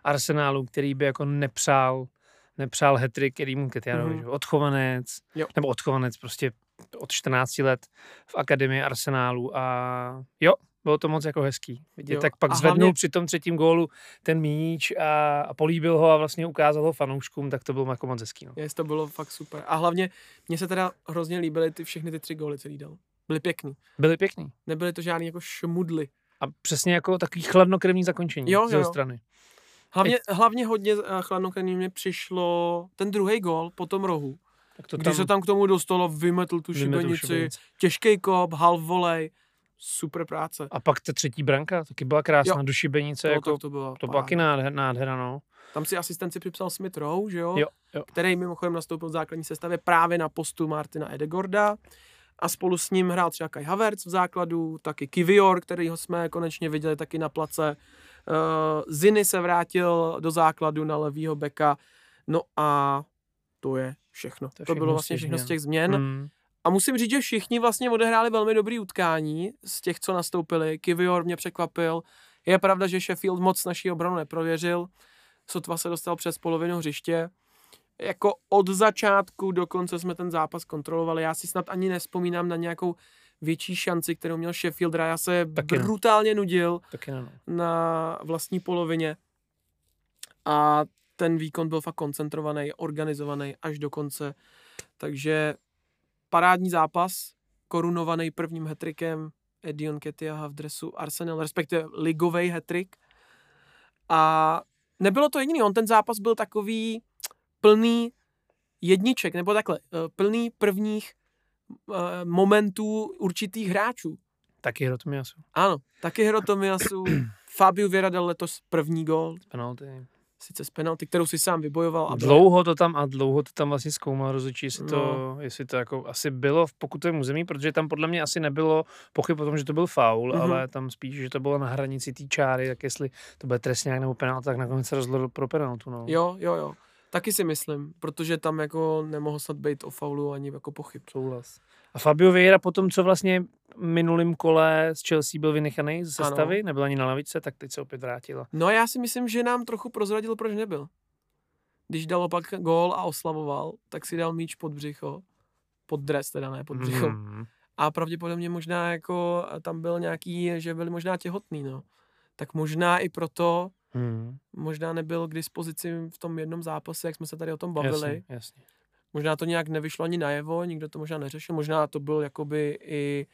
Arsenálu, který by jako nepřál nepřál hetry Kerimu Ketianovi, Mhm. mm-hmm. odchovanec, Jo. nebo odchovanec prostě od 14 let v akademii Arsenálu a jo, bylo to moc jako hezký. Vidět, Jo. tak pak zvednul při tom třetím gólu ten míč a, a políbil ho a vlastně ukázal ho fanouškům, tak to bylo jako moc hezký. No. Jest, to bylo fakt super. A hlavně mně se teda hrozně líbily ty všechny ty tři góly, co dal. Byly pěkný. Byli pěkný. Nebyly to žádný jako šmudly. A přesně jako takový chladnokrevný zakončení Jo, z jeho jo. strany. Hlavně, hlavně hodně eh, chladnokrevný mi přišlo ten druhý gól po tom rohu. Tak to Když se tam k tomu dostalo, vymetl tu šibenici, těžký kop, half volley, super práce. A pak ta třetí branka, taky byla krásná, Jo. do šibenice, No, jako, to, to bylo to byla taky nádher- nádhera, no. Tam si asistenci připsal Smith Rowe, že jo? Jo, jo. Který mimochodem nastoupil v základní sestavě právě na postu Martina Edegorda. A spolu s ním hrál třeba Kai Havertz v základu, taky Kivior, kterýho jsme konečně viděli taky na place. Uh, Ziny se vrátil do základu na levýho beka. No a to je všechno. To je to všechno bylo vlastně všechno z těch změn. Mm. A musím říct, že všichni vlastně odehráli velmi dobrý utkání z těch, co nastoupili. Kivior mě překvapil. Je pravda, že Sheffield moc naší obranu neprověřil. Sotva se dostal přes polovinu hřiště. Jako od začátku do konce jsme ten zápas kontrolovali. Já si snad ani nespomínám na nějakou větší šanci, kterou měl Sheffield. Já se Taky ne. brutálně nudil Taky ne, no. na vlastní polovině. A ten výkon byl fakt koncentrovaný, organizovaný až do konce. Takže parádní zápas, korunovaný prvním hetrikem Edion Ketiaha v dresu Arsenal, respektive ligový hetrik. A nebylo to jediný, on ten zápas byl takový plný jedniček, nebo takhle, eh, plný prvních eh, momentů určitých hráčů. Taky Hrotomiasu. Ano, taky Hero Tomiasu, Fabio Vieira dal letos první gól, Penalty. Sice z penalty, kterou si sám vybojoval. A Dlouho to tam a dlouho to tam vlastně zkoumal rozhodčí, jestli to, No. jestli to jako asi bylo v pokutovém území, protože tam podle mě asi nebylo pochyb o tom, že to byl faul, Mhm. ale tam spíš, že to bylo na hranici té čáry, tak jestli to bude trestňák nebo penalta, tak nakonec se rozhodl pro penaltu. No. Jo, jo, jo. Taky si myslím, protože tam jako nemohl snad být o faulu ani jako pochyb. Souhlas. A Fabio Vieira potom, co vlastně minulým kole z Chelsea byl vynechaný z Ano. sestavy, nebyl ani na lavice, tak teď se opět vrátila. No já si myslím, že nám trochu prozradil, proč nebyl. Když dal opak gól a oslavoval, tak si dal míč pod břicho. Pod dres teda, ne pod břicho. Mm. A pravděpodobně možná jako tam byl nějaký, že byli možná těhotný, no. Tak možná i proto, Mm. možná nebyl k dispozici v tom jednom zápase, jak jsme se tady o tom bavili. Jasně, jasně. Možná to nějak nevyšlo ani najevo, nikdo to možná neřešil. Možná to byl jakoby i uh,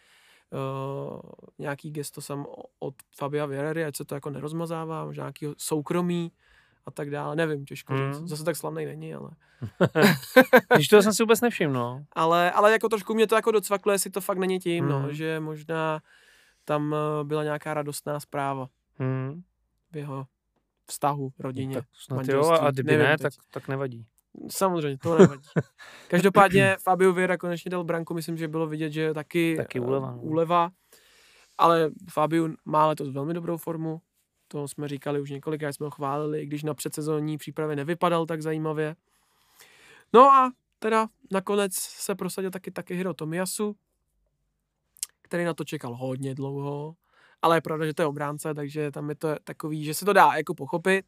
nějaký gesto sam od Fabia Vierery, ať se to jako nerozmazává, možná nějaký soukromí a tak dále. Nevím, těžko Mm. říct. Zase tak slavný není, ale... Když to jsem si vůbec nevšiml, no. ale. Ale jako trošku mě to jako docvaklo, jestli to fakt není tím, Mm. no, že možná tam eh, byla nějaká radostná zpráva Mm. v jeho vztahu, rodině. Tak snad jo, a kdyby nevím ne, teď. tak, tak nevadí. Samozřejmě, to nevadí. Každopádně Fabio Vieira konečně dal branku, myslím, že bylo vidět, že taky, Taky eh, úleva, no. úleva. Ale Fabio má letos velmi dobrou formu, To jsme říkali už několikrát, jsme ho chválili, i když na předsezónní přípravě nevypadal tak zajímavě. No a teda nakonec se prosadil taky taky Hiro Tomiyasu, který na to čekal hodně dlouho ale je pravda, že to je obránce, takže tam je to takový, že se to dá jako pochopit.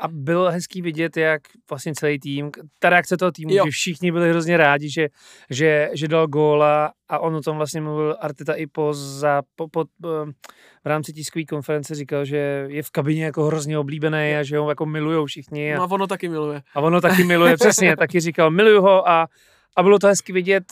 A bylo hezký vidět, jak vlastně celý tým, ta reakce toho týmu, jo. že všichni byli hrozně rádi, že, že, že dal góla a on o tom vlastně mluvil Arteta i po, za, po, po, v rámci tiskové konference říkal, že je v kabině jako hrozně oblíbený a že ho jako milujou všichni. A, no a ono taky miluje. A ono taky miluje, přesně, taky říkal, miluju ho a, a bylo to hezky vidět,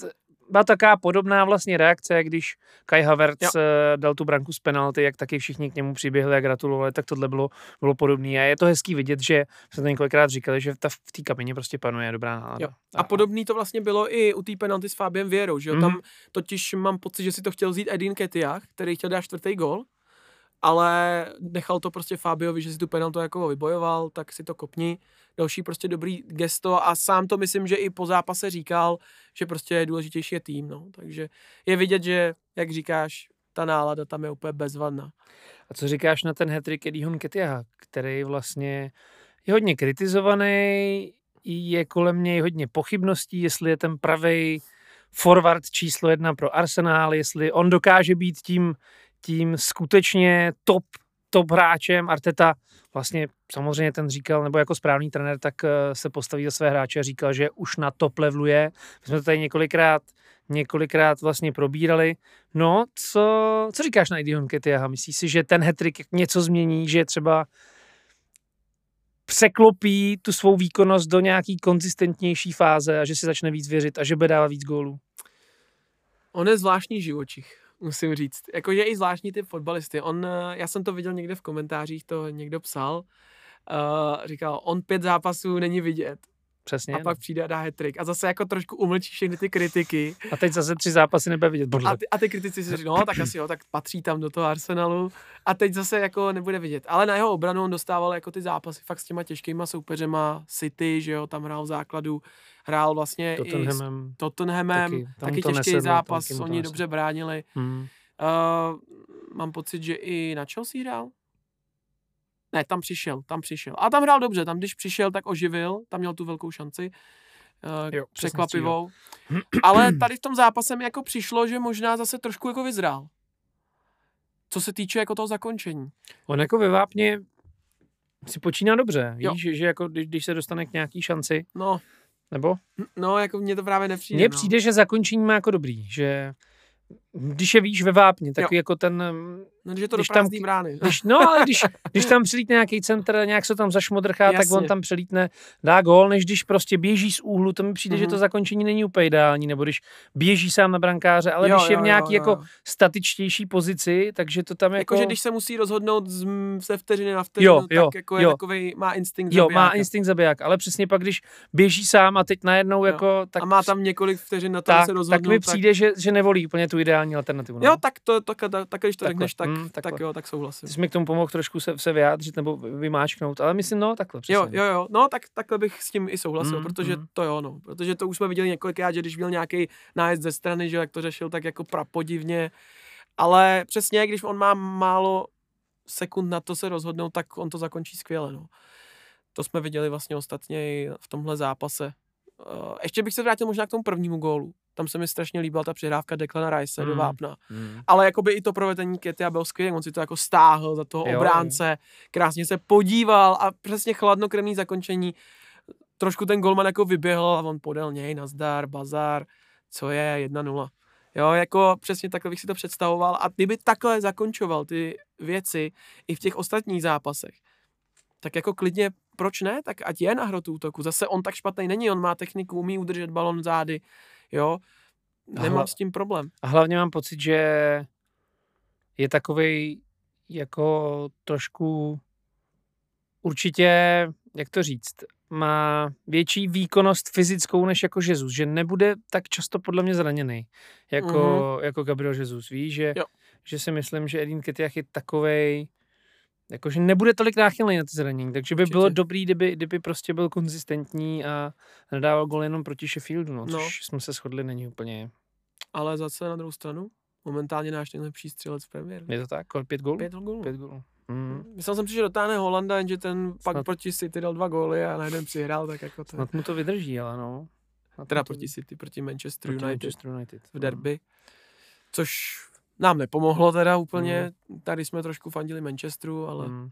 byla taková podobná vlastně reakce, když Kai Havertz jo. Eh, dal tu branku z penalty, jak taky všichni k němu přiběhli a gratulovali, tak tohle bylo, bylo podobné. A je to hezký vidět, že jsme to několikrát říkali, že ta, v té kabině prostě panuje dobrá nálada. Jo. A, a podobný to vlastně bylo i u té penalty s Fabiem Věrou, že jo? Mm. Tam totiž mám pocit, že si to chtěl vzít Edin Ketiach, který chtěl dát čtvrtý gol, ale nechal to prostě Fabiovi, že si tu penaltu jako vybojoval, tak si to kopni. Další prostě dobrý gesto a sám to myslím, že i po zápase říkal, že prostě je důležitější je tým, no. Takže je vidět, že, jak říkáš, ta nálada tam je úplně bezvadná. A co říkáš na ten hetrik Eddie Nketiah, který vlastně je hodně kritizovaný, je kolem něj hodně pochybností, jestli je ten pravý forward číslo jedna pro Arsenal, jestli on dokáže být tím tím skutečně top, top hráčem. Arteta vlastně samozřejmě ten říkal, nebo jako správný trenér, tak eh, se postaví za své hráče a říkal, že už na top levelu je. My jsme to tady několikrát, několikrát vlastně probírali. No, co, co říkáš na Idion Ketiaha? Myslíš si, že ten hetrik něco změní, že třeba překlopí tu svou výkonnost do nějaký konzistentnější fáze a že si začne víc věřit a že bude dávat víc gólů? On je zvláštní živočich musím říct. Jakože i zvláštní ty fotbalisty. On, eh, já jsem to viděl někde v komentářích, to někdo psal, uh, říkal, on pět zápasů není vidět. Přesně. A pak přijde a dá hat A zase jako trošku umlčí všechny ty kritiky. A teď zase tři zápasy nebude vidět. A ty, a ty kritici si říkají, no tak asi jo, tak patří tam do toho Arsenalu. A teď zase jako nebude vidět. Ale na jeho obranu on dostával jako ty zápasy fakt s těma těžkýma soupeřema City, že jo, tam hrál v základu. Hrál vlastně Tottenhamem. i s Tottenhamem. Taky, taky těžký nesedlo, zápas, oni dobře bránili. Hmm. Uh, mám pocit, že i na Chelsea hrál. Ne, tam přišel, tam přišel. A tam hrál dobře, tam když přišel, tak oživil, tam měl tu velkou šanci. Uh, jo, překvapivou. Ale tady v tom zápase mi jako přišlo, že možná zase trošku jako vyzrál. Co se týče jako toho zakončení. On jako ve Vápně si počíná dobře. Víš, jo. že, že jako když, když se dostane k nějaký šanci. No. Nebo? No, jako mně to právě nepřijde. Mně no. přijde, že zakončení má jako dobrý, že když je víš ve vápně, tak jo. jako ten... No, když je to když tam, brány. Když, no, ale když, když tam přilítne nějaký centr, nějak se tam zašmodrchá, Jasně. tak on tam přelítne, dá gól, než když prostě běží z úhlu, to mi přijde, mm-hmm. že to mhm. zakončení není úplně ideální, nebo když běží sám na brankáře, ale jo, když je v nějaký jo, jo. jako statičtější pozici, takže to tam jako... Jakože když se musí rozhodnout z, ze vteřiny na vteřinu, jo, jo, tak jako jo. je takový, má instinkt Jo, má instinkt zabiják, ale přesně pak, když běží sám a teď najednou jo. jako... Tak, a má tam několik vteřin na to, tak, se rozhodnout. Tak mi přijde, tak... že, že nevolí úplně tu ideální alternativu. No. Jo, tak to, to, to, tak když to takhle, řekneš, tak, mm, tak jo, tak souhlasím. Ty jsi mi k tomu pomohl trošku se, se vyjádřit nebo vymáčknout, ale myslím, no takhle přesně. Jo, jo, jo, no tak takhle bych s tím i souhlasil, mm, protože mm. to jo, no, protože to už jsme viděli několikrát, že když byl nějaký nájezd ze strany, že jak to řešil, tak jako prapodivně, ale přesně, když on má málo sekund na to se rozhodnout, tak on to zakončí skvěle, no. To jsme viděli vlastně ostatně i v tomhle zápase. Uh, ještě bych se vrátil možná k tomu prvnímu gólu. Tam se mi strašně líbila ta přihrávka Declana Rice mm. do Vápna. Mm. Ale jakoby i to provedení Ketia byl skvělý, on si to jako stáhl za toho jo, obránce, krásně se podíval a přesně chladnokrevný zakončení. Trošku ten golman jako vyběhl a on podal něj, nazdar, bazar, co je, 1-0. Jo, jako přesně takhle bych si to představoval a kdyby takhle zakončoval ty věci i v těch ostatních zápasech, tak jako klidně, proč ne, tak ať je na hrotu útoku. Zase on tak špatný není, on má techniku, umí udržet balon zády, jo, nemám hla... s tím problém. A hlavně mám pocit, že je takový jako trošku určitě, jak to říct, má větší výkonnost fyzickou než jako Jesus, že nebude tak často podle mě zraněný, jako, mm-hmm. jako Gabriel Jesus, víš, že, že si myslím, že Edin Ketiach je takovej, Jakože nebude tolik náchylný na ty zranění, takže by Určitě. bylo dobrý, kdyby, kdyby prostě byl konzistentní a nedával gol jenom proti Sheffieldu, no, no. což jsme se shodli, není úplně... Ale zase na druhou stranu, momentálně náš nejlepší střelec v premiér. Je to tak? Pět gólů? Pět gólů. Pět gólů. Mm. Myslel jsem si, že dotáhne Holanda, jenže ten pak Snad- proti City dal dva góly a na jeden přihrál, tak jako to... Snad mu to vydrží, ale no. Snad Teda to proti City, proti Manchester proti United Manchester United. v derby. Což nám nepomohlo teda úplně. Mhm. Tady jsme trošku fandili Manchesteru, ale Mm.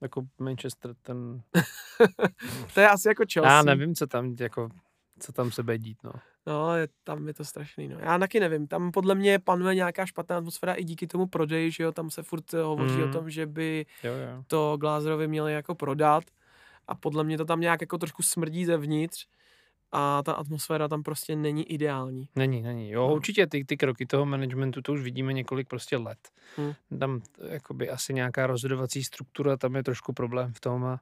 Jako Manchester, ten... to je asi jako Chelsea. Já nevím, co tam, jako, co tam se bude dít, no. No, je, tam je to strašný. No. Já taky nevím. Tam podle mě panuje nějaká špatná atmosféra i díky tomu prodeji, že jo. Tam se furt eh, hovoří Mm. o tom, že by Jo, jo. to Glazerovi měli jako prodat. A podle mě to tam nějak jako trošku smrdí zevnitř. A ta atmosféra tam prostě není ideální. Není, není. Jo, No. určitě ty, ty kroky toho managementu, to už vidíme několik prostě let. Hmm. Tam t- jakoby asi nějaká rozhodovací struktura, tam je trošku problém v tom a,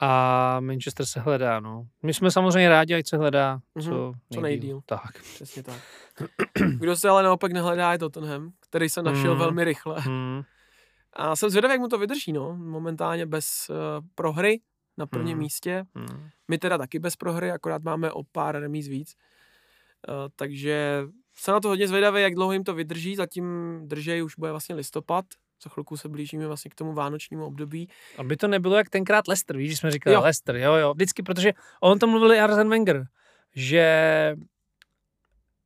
a Manchester se hledá, no. My jsme samozřejmě rádi, ať se hledá Mhm, co, co nejdýl. Tak. Přesně tak. Kdo se ale naopak nehledá je Tottenham, který se našel Mm. velmi rychle. Hmm. A jsem zvědavý, jak mu to vydrží, no. Momentálně bez uh, prohry na prvním Mm. místě. Hmm. My teda taky bez prohry, akorát máme o pár remíz víc. Uh, takže jsem na to hodně zvědavý, jak dlouho jim to vydrží. Zatím držej už bude vlastně listopad. Za chvilku se blížíme vlastně k tomu vánočnímu období. Aby to nebylo jak tenkrát Leicester, víš, že jsme říkali Jo. jo. Leicester, jo, jo, vždycky, protože on to mluvil i Arsene Wenger, že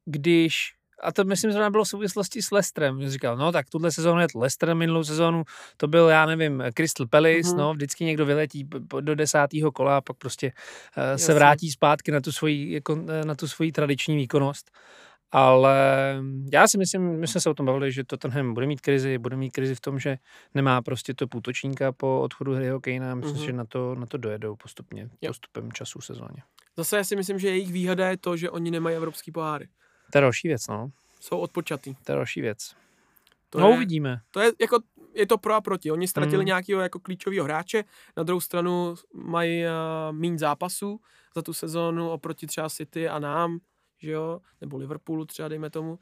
když, a to myslím, že bylo v souvislosti s Leicesterem, že říkal, no tak tuhle sezónu je to Leicester, minulou sezónu to byl, já nevím, Crystal Palace, Mhm. no, vždycky někdo vyletí do desátého kola a pak prostě uh, se vrátí zpátky na tu svoji, jako, eh, na tu svoji tradiční výkonnost. Ale já si myslím, my jsme se o tom bavili, že Tottenham bude mít krizi, bude mít krizi v tom, že nemá prostě to útočníka po odchodu Harryho Kanea. Myslím Mhm. si, že na to, na to dojedou postupně, postupem času v sezóně. Zase já si myslím, že jejich výhoda je to, že oni nemají evropský poháry. To je další věc, no. Jsou odpočatý. To je další věc. To no je, uvidíme. To je jako, je to pro a proti. Oni ztratili Mm. nějakého jako klíčového hráče, na druhou stranu mají uh, méně zápasů za tu sezónu oproti třeba City a nám, že jo, nebo Liverpoolu třeba dejme tomu.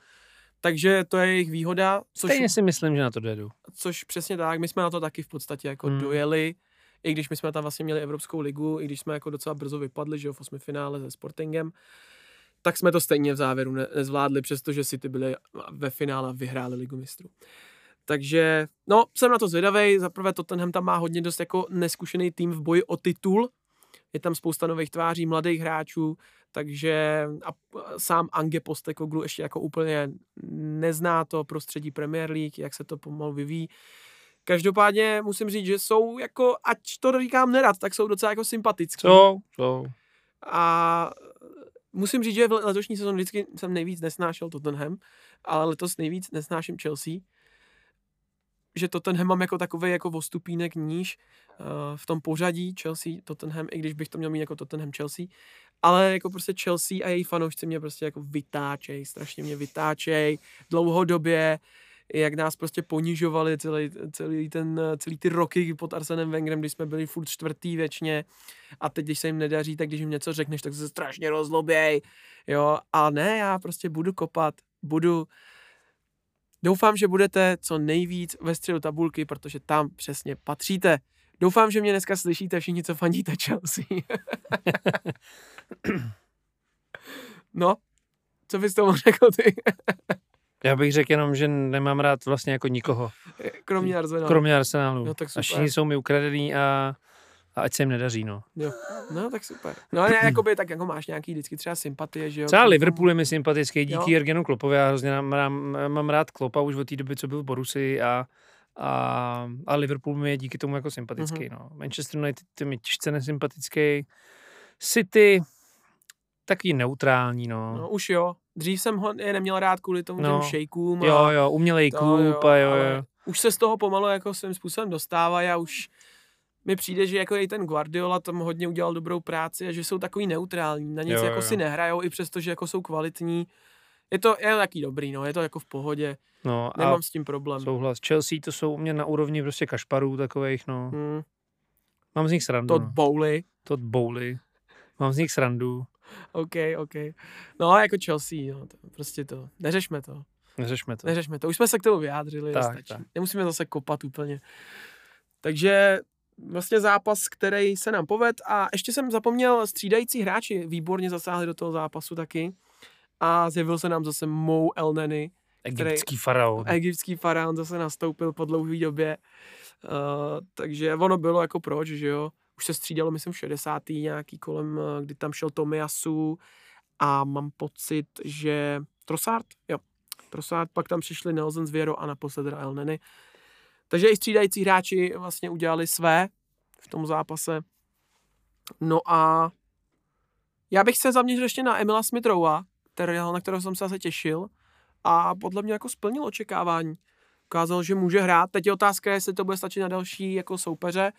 Takže to je jejich výhoda, což, Stejně si myslím, že na to dojedou. což přesně tak, my jsme na to taky v podstatě jako Mm. dojeli, i když my jsme tam vlastně měli Evropskou ligu, i když jsme jako docela brzo vypadli, že jo, v osmi finále se Sportingem, tak jsme to stejně v závěru ne- nezvládli, přestože City byli ve finále a vyhráli ligu mistrů. Takže, no, jsem na to zvědavý. Za prvé Tottenham tam má hodně dost jako neskušený tým v boji o titul. Je tam spousta nových tváří, mladých hráčů, takže a sám Ange Postecoglou ještě jako úplně nezná to prostředí Premier League, jak se to pomalu vyvíjí. Každopádně musím říct, že jsou jako, ať to říkám nerad, tak jsou docela jako sympatický. Jsou, jsou. A musím říct, že v letošní sezóně vždycky jsem nejvíc nesnášel Tottenham, ale letos nejvíc nesnáším Chelsea. Že Tottenham mám jako takový jako vostupínek níž uh, v tom pořadí Chelsea, Tottenham, i když bych to měl mít jako Tottenham Chelsea. Ale jako prostě Chelsea a její fanoušci mě prostě jako vytáčej, strašně mě vytáčej dlouhodobě, jak nás prostě ponižovali celý, celý, ten, celý ty roky pod Arsenem Wengerem, když jsme byli furt čtvrtý věčně a teď, když se jim nedaří, tak když jim něco řekneš, tak se strašně rozloběj, jo, a ne, já prostě budu kopat, budu, doufám, že budete co nejvíc ve středu tabulky, protože tam přesně patříte. Doufám, že mě dneska slyšíte všichni, co fandíte Chelsea. no, co bys tomu řekl ty, Já bych řekl jenom, že nemám rád vlastně jako nikoho, kromě Arsenalu? kromě Arsenálu. No tak a super. všichni jsou mi ukradený a, a ať se jim nedaří, no. Jo. No, tak super. No, ale jakoby, tak jako máš nějaký vždycky třeba sympatie, že jo? Třeba. Liverpool je mi sympatický díky Jo. Jurgenu Kloppovi. Já hrozně mám, mám, mám rád Klopa už od té doby, co byl v Borusi a, a, a Liverpool mi je díky tomu jako sympatický. Mhm. No. Manchester United je mi těžce nesympatický. City taky neutrální, no. No, už jo. Dřív jsem ho je neměl rád kvůli tomu No. těm šejkům. a jo, jo, umělej to klub a jo, jo. Už se z toho pomalu jako svým způsobem dostává a už mi přijde, že jako i ten Guardiola tam hodně udělal dobrou práci a že jsou takový neutrální. Na nic Jo, jako jo. si nehrajou, i přesto, že jako jsou kvalitní. Je to, je to taky dobrý, no, je to jako v pohodě. no a Nemám s tím problém. souhlas. Chelsea to jsou u mě na úrovni prostě kašparů takových, no. Hmm. Mám z nich srandu. Todd no. Bowley. Todd Bowley. Mám z nich srandu. OK, OK. No, jako Chelsea, no, to, prostě to. Neřešme to. Neřešme to. Neřešme to. Už jsme se k tomu vyjádřili, Tak, stačí. tak. Nemusíme zase kopat úplně. Takže vlastně zápas, který se nám poved a ještě jsem zapomněl, střídající hráči výborně zasáhli do toho zápasu taky a zjevil se nám zase Mou Elneny, Egyptský faraon. egyptský faraon zase nastoupil po dlouhé době. takže ono bylo jako proč, že jo. Už se střídalo, myslím, v 60. nějaký kolem, uh, kdy tam šel Tomiasu a mám pocit, že Trossard, jo, Trossard, pak tam přišli Nelson Zvěro a naposled El Neny. Takže i střídající hráči vlastně udělali své v tom zápase. No a já bych se zaměřil ještě na Emila Smithrowa, který, na kterého jsem se zase těšil a podle mě jako splnil očekávání. Ukázal, že může hrát. Teď je otázka, jestli to bude stačit na další jako soupeře,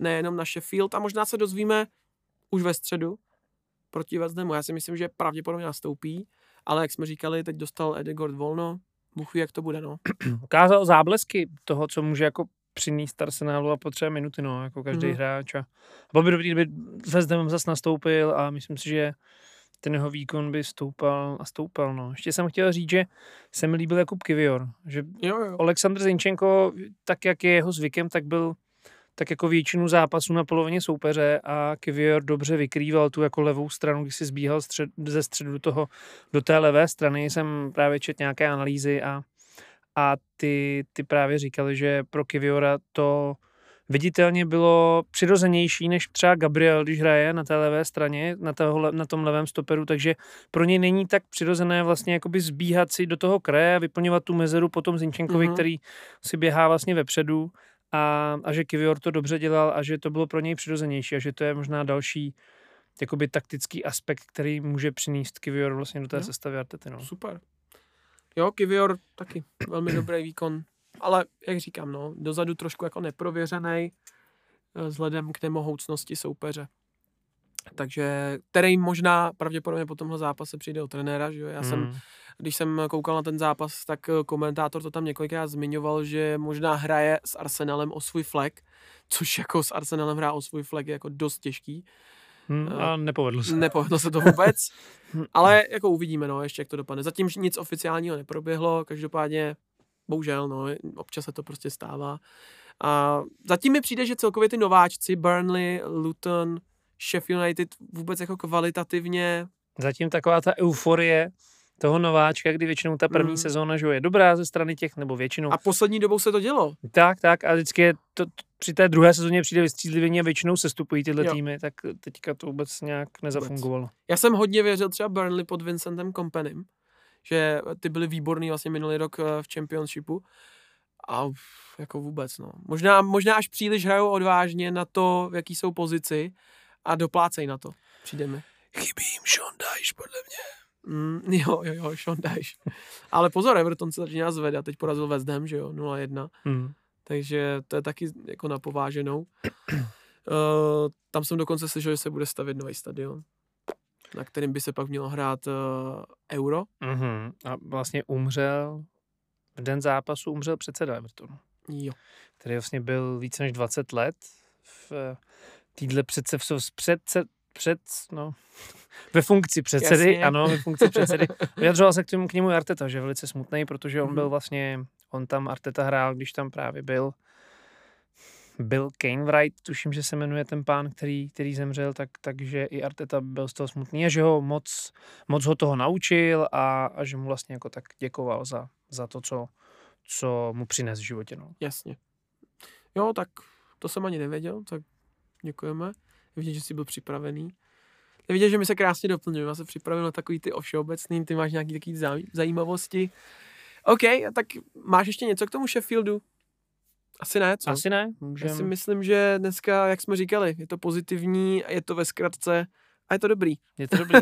nejenom na Sheffield a možná se dozvíme už ve středu proti West Já si myslím, že pravděpodobně nastoupí, ale jak jsme říkali, teď dostal Edegord volno, Bůh ví, jak to bude, no. Ukázal záblesky toho, co může jako přinést Arsenálu a potřeba minuty, no, jako každý mm. hráč. A bylo by dobrý, kdyby West zase nastoupil a myslím si, že ten jeho výkon by stoupal a stoupal. No. Ještě jsem chtěl říct, že se mi líbil Jakub Kivior. Že jo, jo. Aleksandr Zinčenko, tak jak je jeho zvykem, tak byl tak jako většinu zápasů na polovině soupeře a Kivior dobře vykrýval tu jako levou stranu, když si zbíhal střed, ze středu toho, do té levé strany. Jsem právě čet nějaké analýzy a, a ty, ty právě říkali, že pro Kiviora to viditelně bylo přirozenější než třeba Gabriel, když hraje na té levé straně, na, toho, na tom levém stoperu, takže pro něj není tak přirozené vlastně jakoby zbíhat si do toho kraje a vyplňovat tu mezeru potom Zinčenkovi, mm-hmm. který si běhá vlastně vepředu a, a že Kivior to dobře dělal a že to bylo pro něj přirozenější a že to je možná další jakoby taktický aspekt, který může přinést Kivior vlastně do té no. sestavy Artety. No. Super. Jo, Kivior taky velmi dobrý výkon ale jak říkám, no, dozadu trošku jako neprověřený eh, vzhledem k nemohoucnosti soupeře. Takže, který možná pravděpodobně po tomhle zápase přijde o trenéra, že jo? Já mm. jsem, hmm. když jsem koukal na ten zápas, tak eh, komentátor to tam několikrát zmiňoval, že možná hraje s Arsenalem o svůj flek, což jako s Arsenalem hrá o svůj flek je jako dost těžký. Hmm, a nepovedlo se. Nepovedlo se to vůbec, ale jako uvidíme, no, ještě jak to dopadne. Zatím nic oficiálního neproběhlo, každopádně Bohužel, no, občas se to prostě stává. A zatím mi přijde, že celkově ty nováčci, Burnley, Luton, Sheffield United vůbec jako kvalitativně... Zatím taková ta euforie toho nováčka, kdy většinou ta první mm. sezóna že je dobrá ze strany těch, nebo většinou. A poslední dobou se to dělo. Tak, tak. A vždycky je to, to při té druhé sezóně přijde vystřízlivění a většinou se stupují tyhle jo. týmy, tak teďka to vůbec nějak nezafungovalo. Vůbec. Já jsem hodně věřil třeba Burnley pod Vincentem Companem, že ty byly výborný vlastně minulý rok eh, v Championshipu a jako vůbec, no. Možná, možná až příliš hrajou odvážně na to, v jaký jsou pozici a doplácej na to, přijde mi. Chybí jim Sean Dyche, podle mě. Mm, jo, jo, jo, Sean Dyche. Ale pozor, Everton se začíná zvedat, teď porazil West Ham, že jo, 0-1. Mm. Takže to je taky jako na pováženou. uh, tam jsem dokonce slyšel, že se bude stavět nový stadion na kterým by se pak mělo hrát uh, euro. Mm-hmm. A vlastně umřel, v den zápasu umřel předseda Evertonu. Jo. Který vlastně byl více než 20 let v eh, týdle přece, před, před, no, ve funkci předsedy, Jasně. ano, ve funkci předsedy. Vyjadřoval se k, tomu, k němu Arteta, že je velice smutný, protože on byl vlastně, on tam Arteta hrál, když tam právě byl Bill Cainwright, tuším, že se jmenuje ten pán, který, který zemřel, tak, takže i Arteta byl z toho smutný a že ho moc, moc ho toho naučil a, a že mu vlastně jako tak děkoval za, za to, co, co mu přines v životě. No. Jasně. Jo, tak to jsem ani nevěděl, tak děkujeme. Vidím, že jsi byl připravený. Neviděl, že mi se krásně doplňuje. Já se připravil na takový ty všeobecný, ty máš nějaký takový zajímavosti. OK, tak máš ještě něco k tomu Sheffieldu? Asi ne, co? Asi ne. Můžem... Já si myslím, že dneska, jak jsme říkali, je to pozitivní, je to ve zkratce a je to dobrý. Je to dobrý.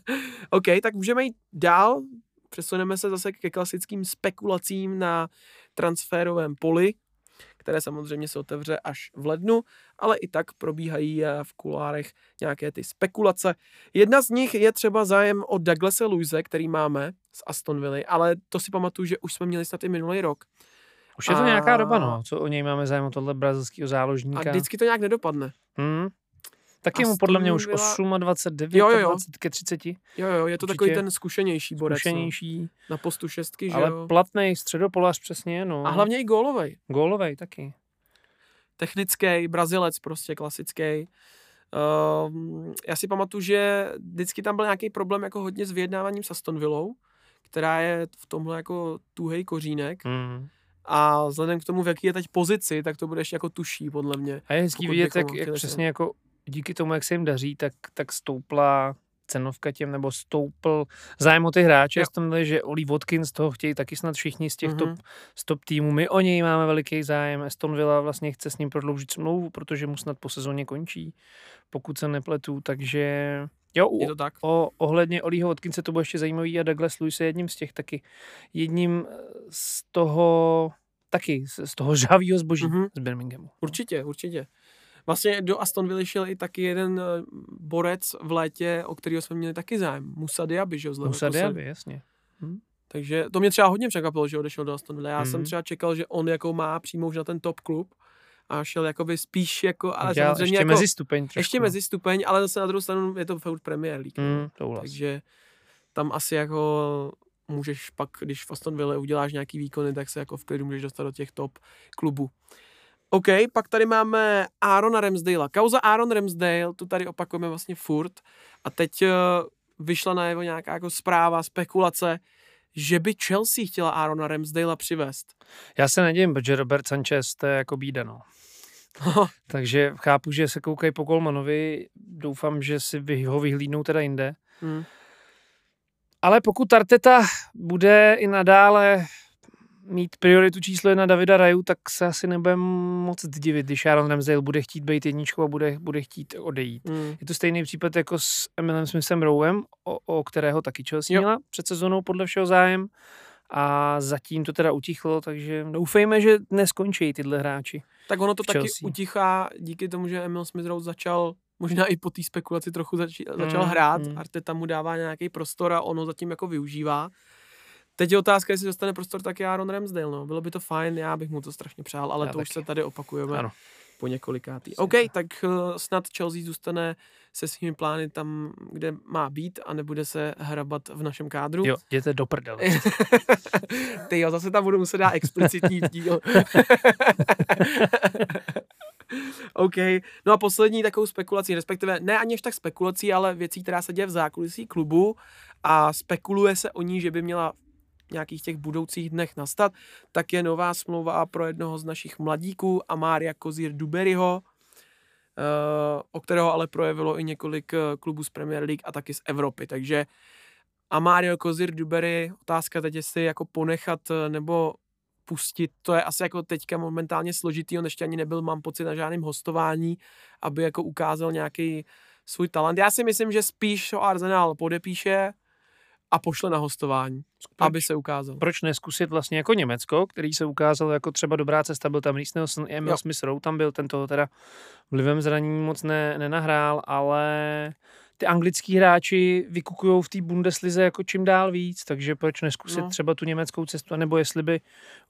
OK, tak můžeme jít dál. Přesuneme se zase ke klasickým spekulacím na transferovém poli, které samozřejmě se otevře až v lednu, ale i tak probíhají eh, v kulárech nějaké ty spekulace. Jedna z nich je třeba zájem o Douglase Luise, který máme z Aston Villa, ale to si pamatuju, že už jsme měli snad i minulý rok. Už je to a... nějaká doba, no, co o něj máme zájem o tohle brazilského záložníka. A vždycky to nějak nedopadne. Hmm. Taky mu podle mě už byla... 8 a 29, jo, jo, jo. 20 ke 30. Jo, jo, je to Určitě. takový ten zkušenější borec. No. Zkušenější. No. Na postu šestky, že Ale jo. platný středopolař přesně, no. A hlavně i gólovej. Gólovej taky. Technický, brazilec prostě, klasický. Uh, já si pamatuju, že vždycky tam byl nějaký problém jako hodně s vyjednáváním s Aston Villou, která je v tomhle jako tuhej kořínek. Mm A vzhledem k tomu, v jaký je teď pozici, tak to bude ještě jako tuší, podle mě. A je hezký vidět, bychom jak, jak přesně jako díky tomu, jak se jim daří, tak, tak stoupla cenovka těm, nebo stoupl zájem o ty hráče. S tomhle, že Oli Watkins toho chtějí taky snad všichni z těch Mhm. top, z top týmů. My o něj máme veliký zájem. Aston Villa vlastně chce s ním prodloužit smlouvu, protože mu snad po sezóně končí, pokud se nepletu. Takže jo, Je to tak? O, ohledně Olího Watkinse to bylo ještě zajímavý a Douglas Lewis je jedním z těch taky. Jedním eh, z toho taky, z toho žhavýho zboží Mhm. z Birminghamu. Určitě, určitě. Vlastně do Aston Villa šel i taky jeden eh, borec v létě, o kterého jsme měli taky zájem. Musa Diaby, že jo? Musa. Diaby, jasně. Takže to mě třeba hodně překvapilo, že odešel do Aston Villa. Já jsem Mhm. třeba čekal, že on jako má přímo už na ten top klub a šel jakoby spíš jako, ale Dělal samozřejmě ještě jako, mezi stupeň trošku. ještě mezi stupeň, ale zase na druhou stranu je to furt Premier League. no. Mm, souhlas. Takže tam asi jako můžeš pak, když v Aston Villa uděláš nějaký výkony, tak se jako v klidu můžeš dostat do těch top klubů. OK, pak tady máme Aarona Ramsdale. Kauza Aaron Ramsdale, tu tady opakujeme vlastně furt. A teď eh, vyšla na jeho nějaká jako zpráva, spekulace, že by Chelsea chtěla Aarona Ramsdale přivést. Já se nedivím, protože Robert Sanchez to je jako bída, no. Takže chápu, že se koukají po Kolmanovi, doufám, že si ho vyhlídnou teda jinde. Hmm. Ale pokud Arteta bude i nadále mít prioritu číslo jedna Davida Raju, tak se asi nebudeme moc divit, když Aaron Ramsdale bude chtít být jedničkou a bude, bude chtít odejít. Hmm. Je to stejný případ jako s Emilem Smithem Rowem, o, o kterého taky Chelsea Jo. měla před sezónou podle všeho zájem. A zatím to teda utichlo, takže doufejme, že neskončí tyhle hráči. Tak ono to taky Chelsea. utichá díky tomu, že Emil Smith Rowe začal možná i po té spekulaci trochu zač- začal Mm, hrát. mm. Arteta mu dává nějaký prostor a ono zatím jako využívá. Teď je otázka, jestli dostane prostor taky Aaron Ramsdale. No. Bylo by to fajn, já bych mu to strašně přál, ale Já to už taky. se tady opakujeme Ano. po několikátý. OK, tak uh, snad Chelsea zůstane se svými plány tam, kde má být a nebude se hrabat v našem kádru. Jo, jděte do prdele. Ty jo, zase tam budu muset dát explicitní díl. OK. No a poslední takovou spekulací, respektive ne ani až tak spekulací, ale věcí, která se děje v zákulisí klubu a spekuluje se o ní, že by měla nějakých těch budoucích dnech nastat, tak je nová smlouva pro jednoho z našich mladíků, Amária Kozír Duberyho, eh, o kterého ale projevilo i několik eh, klubů z Premier League a taky z Evropy. Takže Amario Kozir Dubery, otázka teď, jestli jako ponechat eh, nebo pustit, to je asi jako teďka momentálně složitý, on ještě ani nebyl, mám pocit, na žádném hostování, aby jako ukázal nějaký svůj talent. Já si myslím, že spíš ho Arsenal podepíše a pošle na hostování, aby se ukázal. Proč neskusit vlastně jako Německo, který se ukázal jako třeba dobrá cesta, byl tam Reece Nelson, Emil Jo. Smith Rowe tam byl, ten toho teda vlivem zranění moc ne, nenahrál, ale ty anglický hráči vykukují v té Bundeslize jako čím dál víc, takže proč neskusit No. třeba tu německou cestu, nebo jestli by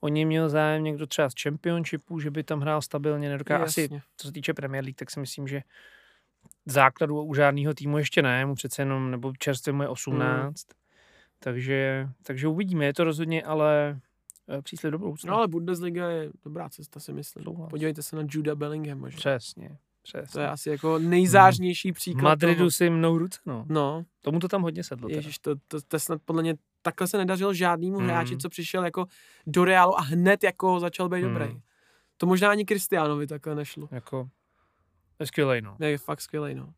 o něj měl zájem někdo třeba z Championshipu, že by tam hrál stabilně, nedokáže asi co se týče Premier League, tak si myslím, že základu u žádného týmu ještě ne, mu přece jenom, nebo čerstvě mu je 18, Hmm. Takže, takže uvidíme, je to rozhodně ale eh, příslib do budoucna. No ale Bundesliga je dobrá cesta, si myslím. Souhlas. Podívejte se na Juda Bellingham. Že? Přesně, přesně. To je asi jako nejzářnější v příklad Madridu toho. si mnou ruce, no. No, Tomu to tam hodně sedlo. Teda. Ježíš, to, to, to snad podle mě takhle se nedařilo žádnému Mm. hráči, co přišel jako do Realu a hned jako začal být Mm. dobrý. To možná ani Kristiánovi takhle nešlo. Jako, je skvělej, no. Ne, je fakt skvělý, no.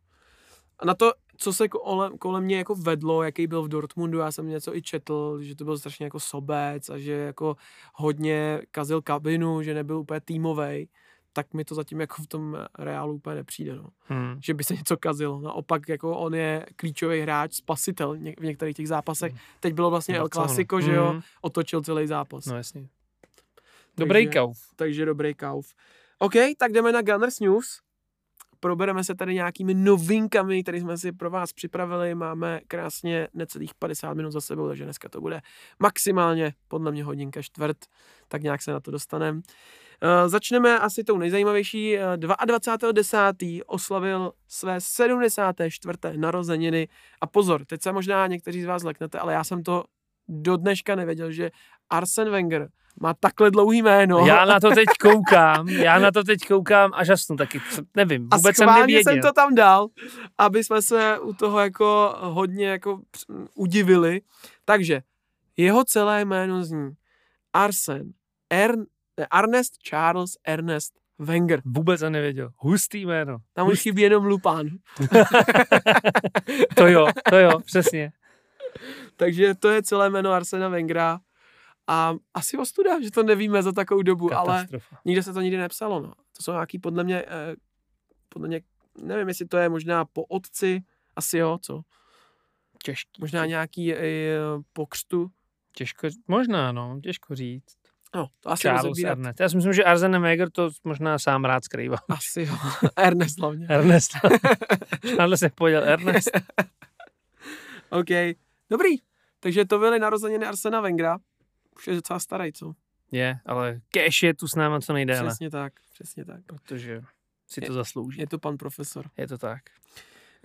A na to, co se kolem, kolem mě jako vedlo, jaký byl v Dortmundu, já jsem něco i četl, že to byl strašně jako sobec a že jako hodně kazil kabinu, že nebyl úplně týmovej, tak mi to zatím jako v tom Reálu úplně nepřijde, no. Hmm. že by se něco kazilo. Naopak jako on je klíčový hráč, spasitel něk- v některých těch zápasech. Teď bylo vlastně El. Clasico, že jo, Mm. otočil celý zápas. No jasně. Dobrý Takže- kauf. Takže dobrý kauf. OK, tak jdeme na Gunners News. Probereme se tady nějakými novinkami, které jsme si pro vás připravili. Máme krásně necelých 50 minut za sebou, takže dneska to bude maximálně podle mě hodinka čtvrt, tak nějak se na to dostaneme. Uh, začneme asi tou nejzajímavější. Uh, 22.10. oslavil své 74. narozeniny. A pozor, teď se možná někteří z vás leknete, ale já jsem to do dneška nevěděl, že Arsen Wenger má takhle dlouhý jméno. Já na to teď koukám, já na to teď koukám a žasnu taky. Nevím, A vůbec jsem schválně nevěděl. jsem to tam dal, aby jsme se u toho jako hodně jako udivili. Takže jeho celé jméno zní Arsen Ern, ne, Ernest Charles Ernest Wenger. Vůbec jsem nevěděl. Hustý jméno. Tam už chybí jenom Lupán. to jo, to jo, přesně. Takže to je celé jméno Arsena Wengera. A asi ostuda, že to nevíme za takovou dobu, Katastrofa. ale nikde se to nikdy nepsalo. No. To jsou nějaký podle mě, eh, podle mě, nevím, jestli to je možná po otci, asi jo, co? Těžký. Možná nějaký eh, po křtu. Těžko, možná, no, těžko říct. No, to asi Charles. Ernest. Já si myslím, že Arsene Wenger to možná sám rád skrývá. Asi jo. Ernest hlavně. Ernest. Charles se pojel Ernest. OK. Dobrý. Takže to byly narozeniny Arsena Wengera. Už je docela starý, co? Je, ale cash je tu s náma co nejdéle. Přesně tak, přesně tak. Protože si Je- to zaslouží. Je to pan profesor. Je to tak.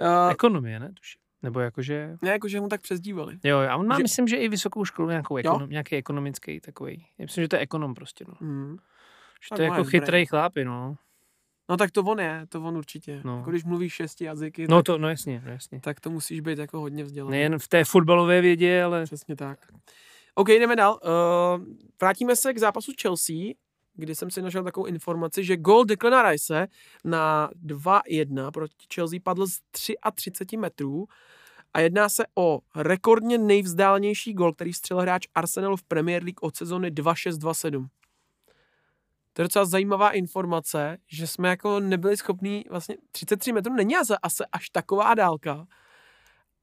Uh, Ekonomie, ne? Tuším. Nebo jakože... ne, jako, že mu tak přezdívali. Jo, a on má, Že- myslím, že i vysokou školu, nějakou ekonom, nějaký ekonomický takový. Já myslím, že to je ekonom prostě, no. Hmm. Že Tak to je jako chytrý chlápy, no. No tak to on je, to on určitě. No. Jako když mluvíš šesti jazyky, No tak, to, no jasně, no jasně. tak to musíš být jako hodně vzdělaný. Nejen v té fotbalové vědě, ale Přesně tak. OK, jdeme dál. Uh, vrátíme se k zápasu Chelsea, kdy jsem si našel takovou informaci, že gol Declana Rice na 2-1 proti Chelsea padl z 33 metrů a jedná se o rekordně nejvzdálnější gol, který střelil hráč Arsenalu v Premier League od sezony 2-6-2-7. To je docela zajímavá informace, že jsme jako nebyli schopní, vlastně 33 metrů není asi, až taková dálka,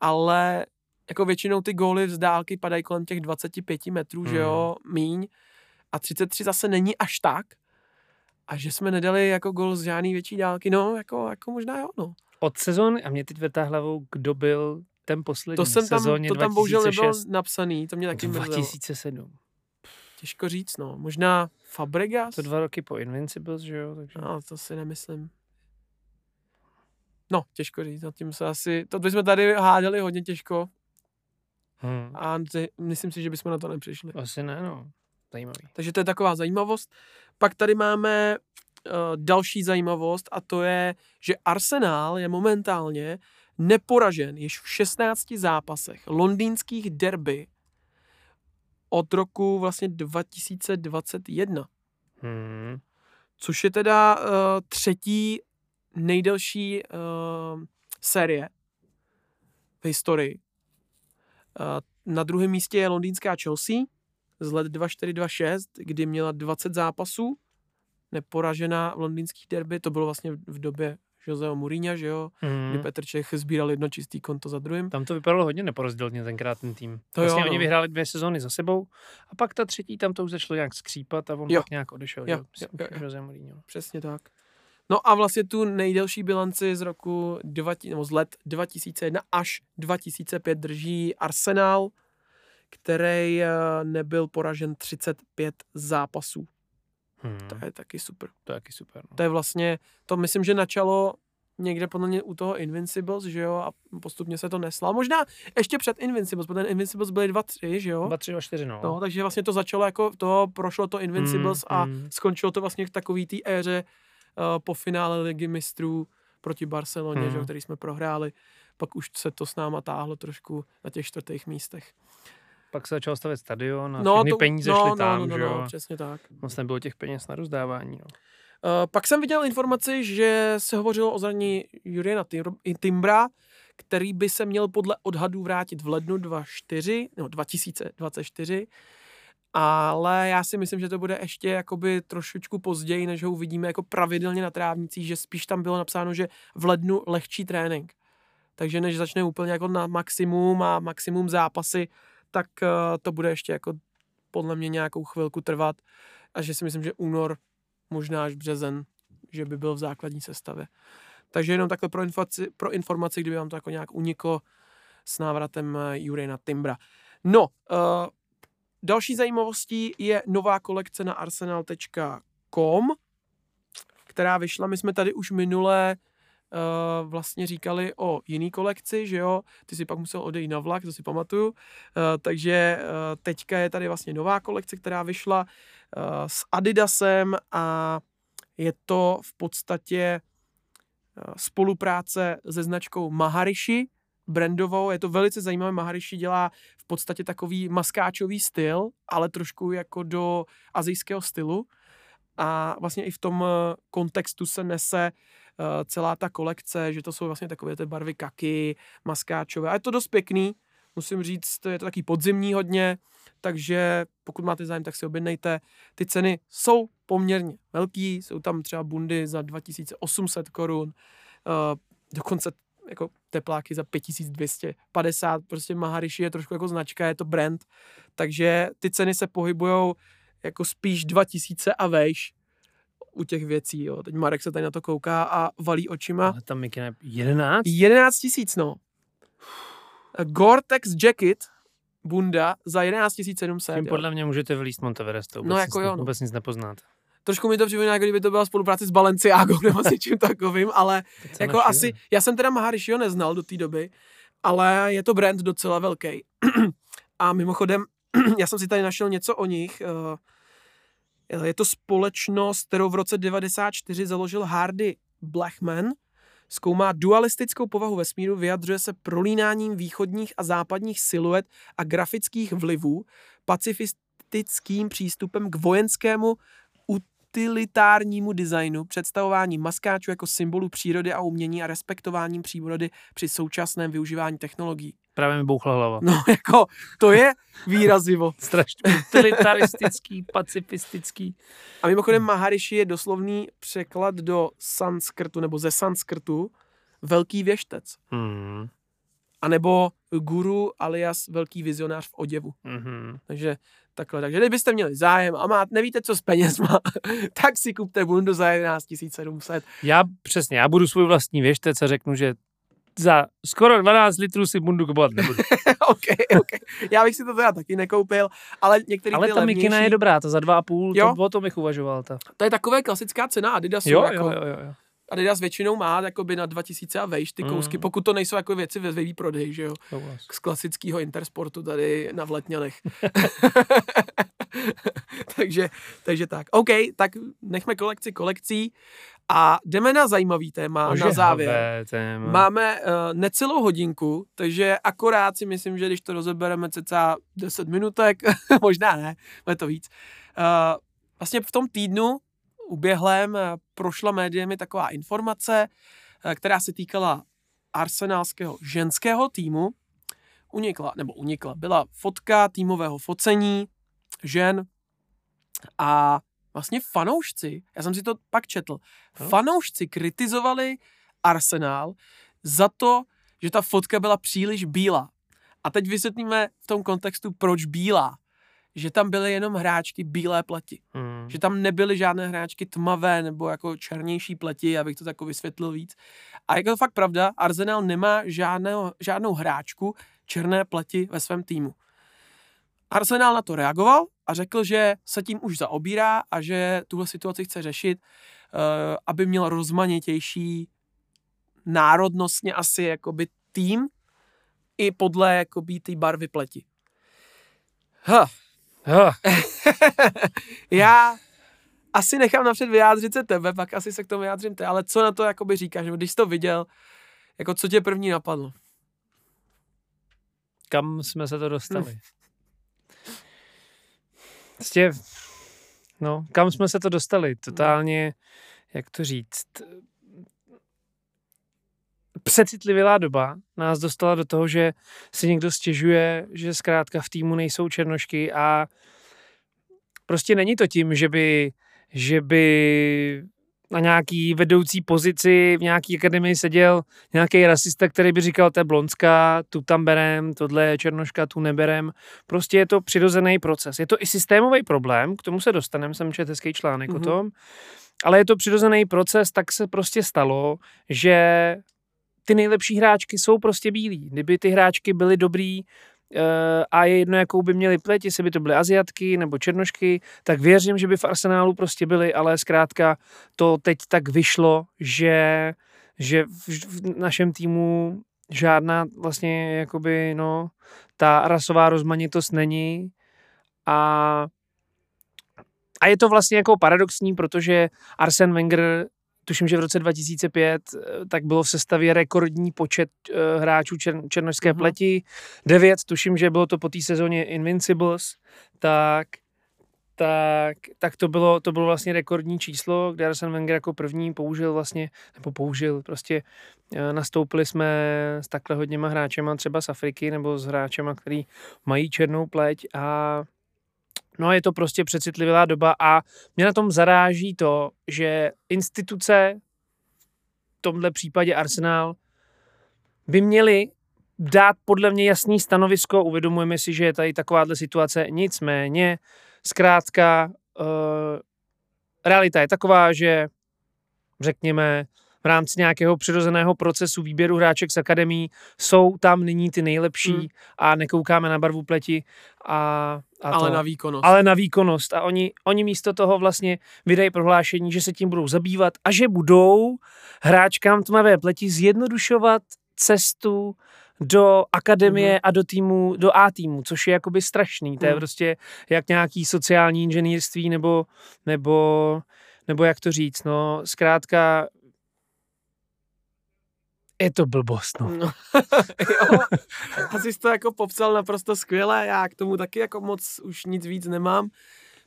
ale jako většinou ty góly z dálky padají kolem těch 25 metrů, mm. že jo, míň. A 33 zase není až tak. A že jsme nedali jako gol z žádný větší dálky, no, jako, jako možná jo, no. od sezóny, a mě teď vrtá hlavou, kdo byl ten poslední To jsem tam, sezóně to tam bohužel nebylo 2006. napsaný, to mě taky mrzelo. 2007. Těžko říct, no. Možná Fabregas? To dva roky po Invincibles, že jo? Takže... No, to si nemyslím. No, těžko říct, nad tím se asi, to bychom tady hádali hodně těžko Hmm. a myslím si, že bychom na to nepřišli. Asi ne, no. Zajímavý. Takže to je taková zajímavost. Pak tady máme uh, další zajímavost a to je, že Arsenal je momentálně neporažen již v 16 zápasech londýnských derby od roku vlastně 2021, Hmm. což je teda uh, třetí nejdelší uh, série v historii. Uh, na druhém místě je londýnská Chelsea z let 2426, kdy měla 20 zápasů, neporažená v londýnských derby, to bylo vlastně v době Joseho Mourinha, že jo, Hmm. kdy Petr Čech sbíral jedno čistý konto za druhým. Tam to vypadalo hodně neporozdělně tenkrát ten tým. To jo, vlastně oni no. vyhráli dvě sezóny za sebou a pak ta třetí tam to už začalo nějak skřípat a on Jo. pak nějak odešel. Jo, Jo, jo, jo, jo. Jose Mourinho. Přesně tak. No a vlastně tu nejdelší bilanci z roku 20, nebo z let 2001 až 2005 drží Arsenal, který eh, nebyl poražen 35 zápasů. Hmm. To je taky super. To je taky super. No. To je vlastně, to myslím, že načalo někde podle mě u toho Invincibles, že jo, a postupně se to neslo. Možná ještě před Invincibles, protože ten Invincibles byly dva, tři, že jo? 2, 3 a 4, no. No, takže vlastně to začalo jako, to prošlo to Invincibles Mm, a mm. skončilo to vlastně v takový té éře uh, po finále ligy mistrů proti Barceloně, Mm. že, jo, který jsme prohráli. Pak už se to s náma táhlo trošku na těch čtvrtých místech. Pak se začal stavět stadion a no, všechny peníze no, šly no, tam, no, no, že jo. no, přesně tak. Moc nebylo těch peněz na rozdávání, no. Uh, pak jsem viděl informaci, že se hovořilo o zranění Juriana Tim- Timbra, který by se měl podle odhadů vrátit v lednu 24, no 2024, ale já si myslím, že to bude ještě jakoby trošičku později, než ho uvidíme jako pravidelně na trávnicích, že spíš tam bylo napsáno, že v lednu lehčí trénink. Takže než začne úplně jako na maximum a maximum zápasy, tak uh, to bude ještě jako podle mě nějakou chvilku trvat a že si myslím, že únor možná až březen, že by byl v základní sestavě. Takže jenom takhle pro informaci, pro informaci kdyby vám to jako nějak uniklo s návratem eh, Jurina Timbra. No, uh, další zajímavostí je nová kolekce na arsenal.com, která vyšla. My jsme tady už minule uh, vlastně říkali o jiný kolekci, že jo, ty si pak musel odejít na vlak, to si pamatuju, uh, takže uh, teďka je tady vlastně nová kolekce, která vyšla uh, s Adidasem a je to v podstatě uh, spolupráce se značkou Maharishi brandovou, je to velice zajímavé, Maharishi dělá v podstatě takový maskáčový styl, ale trošku jako do azijského stylu. A vlastně i v tom kontextu se nese uh, celá ta kolekce, že to jsou vlastně takové ty barvy kaky, maskáčové. A je to dost pěkný, musím říct, je to taky podzimní hodně, takže pokud máte zájem, tak si objednejte. Ty ceny jsou poměrně velký, jsou tam třeba bundy za 2800 korun, uh, dokonce jako tepláky za 5250, prostě Maharishi je trošku jako značka, je to brand, takže ty ceny se pohybujou jako spíš 2000 a vejš u těch věcí, jo. Teď Marek se tady na to kouká a valí očima. Ale tam je 11? 11 tisíc, no. Gore-Tex jacket, bunda za 11 700. Tím podle mě můžete vylíst Monteverest. No jako jo. No. Vůbec nic nepoznáte. Trošku mi to připomíná, jako kdyby to byla spolupráce s Balenciagou nebo s něčím takovým, ale jako našli, asi, já jsem teda Maharishiho neznal do té doby, ale je to brand docela velký. a mimochodem, já jsem si tady našel něco o nich. Eh, je to společnost, kterou v roce 94 založil Hardy Blackman. Zkoumá dualistickou povahu vesmíru, vyjadřuje se prolínáním východních a západních siluet a grafických vlivů, pacifistickým přístupem k vojenskému utilitárnímu designu, představování maskáčů jako symbolu přírody a umění a respektováním přírody při současném využívání technologií. Právě mi bouchla hlava. No, jako, to je výrazivo. Strašně utilitaristický, pacifistický. A mimochodem Maharishi je doslovný překlad do sanskrtu, nebo ze sanskrtu, velký věštec. Hmm. A nebo guru alias velký vizionář v oděvu. Mm-hmm. Takže takhle. Takže kdybyste měli zájem a máte, nevíte, co s penězma, tak si kupte bundu za 11 700. Já přesně, já budu svůj vlastní věštec a řeknu, že za skoro 12 litrů si bundu kupovat nebudu. ok, ok. Já bych si to teda taky nekoupil, ale některý Ale ta levnější... mikina je dobrá, to za 2,5, jo? to, o tom bych uvažoval. Ta. To je takové klasická cena Adidasu. Jo, jako, jo, jo, jo. Adidas většinou má jakoby na 2000 a vejš ty kousky, mm. pokud to nejsou jako věci ve výprodej, že jo. Z klasického Intersportu tady na Vletňanech. takže, takže tak. OK, tak nechme kolekci kolekcí a jdeme na zajímavý téma Ože na závěr. Téma. Máme uh, necelou hodinku, takže akorát si myslím, že když to rozebereme cca 10 minutek, možná ne, bude to víc. Uh, vlastně v tom týdnu uběhlém eh, prošla médiemi taková informace, eh, která se týkala arsenálského ženského týmu. Unikla, nebo unikla, byla fotka týmového focení žen a vlastně fanoušci, já jsem si to pak četl, no. fanoušci kritizovali Arsenal za to, že ta fotka byla příliš bílá. A teď vysvětlíme v tom kontextu, proč bílá že tam byly jenom hráčky bílé pleti. Mm. Že tam nebyly žádné hráčky tmavé nebo jako černější pleti, abych to tako vysvětlil víc. A jako to fakt pravda, Arsenal nemá žádného, žádnou hráčku černé pleti ve svém týmu. Arsenal na to reagoval a řekl, že se tím už zaobírá a že tuhle situaci chce řešit, uh, aby měl rozmanitější národnostně asi jakoby tým i podle jakoby té barvy pleti. Huh. Já asi nechám napřed vyjádřit se tebe, pak asi se k tomu vyjádřím ty, ale co na to jakoby říkáš, když jsi to viděl, jako co tě první napadlo? Kam jsme se to dostali? Prostě, no, kam jsme se to dostali? Totálně, jak to říct, přecitlivělá doba nás dostala do toho, že si někdo stěžuje, že zkrátka v týmu nejsou černošky a prostě není to tím, že by, že by na nějaký vedoucí pozici v nějaký akademii seděl nějaký rasista, který by říkal, to je blonská, tu tam berem, tohle je černoška, tu neberem. Prostě je to přirozený proces. Je to i systémový problém, k tomu se dostaneme, jsem četl hezký článek mm-hmm. o mhm. tom, ale je to přirozený proces, tak se prostě stalo, že ty nejlepší hráčky jsou prostě bílí. Kdyby ty hráčky byly dobrý a je jedno, jakou by měly pleť, jestli by to byly aziatky nebo černošky, tak věřím, že by v arsenálu prostě byly, ale zkrátka to teď tak vyšlo, že, že v našem týmu žádná vlastně jakoby, no, ta rasová rozmanitost není. A a je to vlastně jako paradoxní, protože Arsen Wenger tuším, že v roce 2005 eh, tak bylo v sestavě rekordní počet uh, hráčů čer, černožské mm-hmm. pleti. Devět, tuším, že bylo to po té sezóně Invincibles, tak tak, tak to, bylo, to bylo vlastně rekordní číslo, kde Arsene Wenger jako první použil vlastně, nebo použil, prostě eh, nastoupili jsme s takhle hodněma hráčema třeba z Afriky nebo s hráčema, který mají černou pleť a no je to prostě přecitlivá doba a mě na tom zaráží to, že instituce, v tomhle případě Arsenal, by měly dát podle mě jasný stanovisko, uvědomujeme si, že je tady takováhle situace, nicméně Zkrátka, uh, realita je taková, že řekněme, v rámci nějakého přirozeného procesu výběru hráček z akademí jsou tam nyní ty nejlepší hmm. a nekoukáme na barvu pleti a, a ale to, na výkonnost. Ale na výkonnost. A oni, oni místo toho vlastně vydají prohlášení, že se tím budou zabývat a že budou hráčkám tmavé pleti zjednodušovat cestu do akademie mm-hmm. a do týmu, do A týmu, což je jakoby strašný. To je mm. prostě jak nějaký sociální inženýrství nebo, nebo, nebo jak to říct, no zkrátka je to blbost, no. no jo, asi jsi to jako popsal naprosto skvěle, já k tomu taky jako moc už nic víc nemám.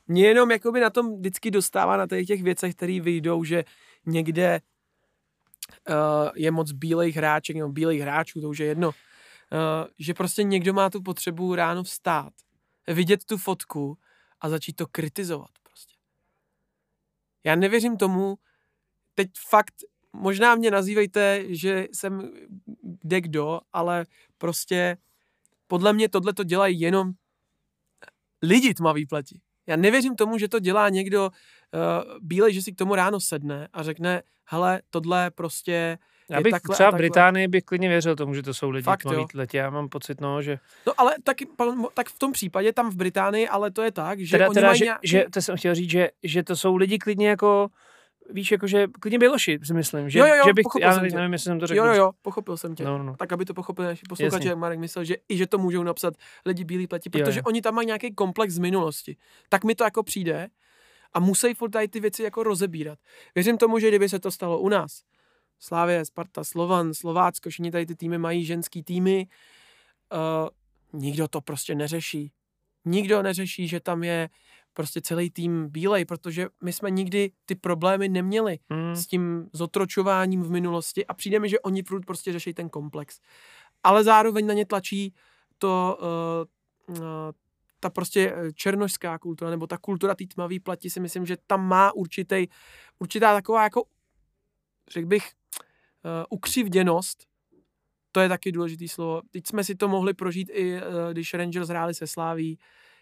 Mě jenom jakoby na tom vždycky dostává na těch, těch věcech, které vyjdou, že někde uh, je moc bílejch hráček nebo bílejch hráčů, to už je jedno, uh, že prostě někdo má tu potřebu ráno vstát, vidět tu fotku a začít to kritizovat prostě. Já nevěřím tomu, teď fakt, možná mě nazývejte, že jsem kde kdo, ale prostě podle mě tohle to dělají jenom lidi tmavý pleti. Já nevěřím tomu, že to dělá někdo uh, bílej, že si k tomu ráno sedne a řekne, hele, tohle prostě já bych takhle třeba v Británii bych klidně věřil tomu, že to jsou lidi Fakt, tmavý letě. Já mám pocit, no, že... No ale taky, tak v tom případě tam v Británii, ale to je tak, že teda, oni teda, mají že, nějaký... že, to jsem chtěl říct, že, že to jsou lidi klidně jako víš, jakože klidně Běloši, si myslím. Že, jo, jo, jo, že bych, já nevím, nevím, jestli jsem to řekl. Jo, jo, jo, pochopil jsem tě. No, no. no. Tak, aby to pochopili naši posluchači, jak Marek myslel, že i že to můžou napsat lidi bílí pleti, protože jo, jo. oni tam mají nějaký komplex z minulosti. Tak mi to jako přijde a musí furt tady ty věci jako rozebírat. Věřím tomu, že kdyby se to stalo u nás, Slávě, Sparta, Slovan, Slovácko, všichni tady ty týmy mají ženský týmy, uh, nikdo to prostě neřeší. Nikdo neřeší, že tam je prostě celý tým bílej, protože my jsme nikdy ty problémy neměli hmm. s tím zotročováním v minulosti a přijde mi, že oni furt prostě řeší ten komplex. Ale zároveň na ně tlačí to, uh, uh, ta prostě černožská kultura, nebo ta kultura té tmavý plati si myslím, že tam má určitý, určitá taková jako, řekl bych, uh, ukřivděnost, to je taky důležitý slovo. Teď jsme si to mohli prožít i, uh, když Rangers hráli se Sláví.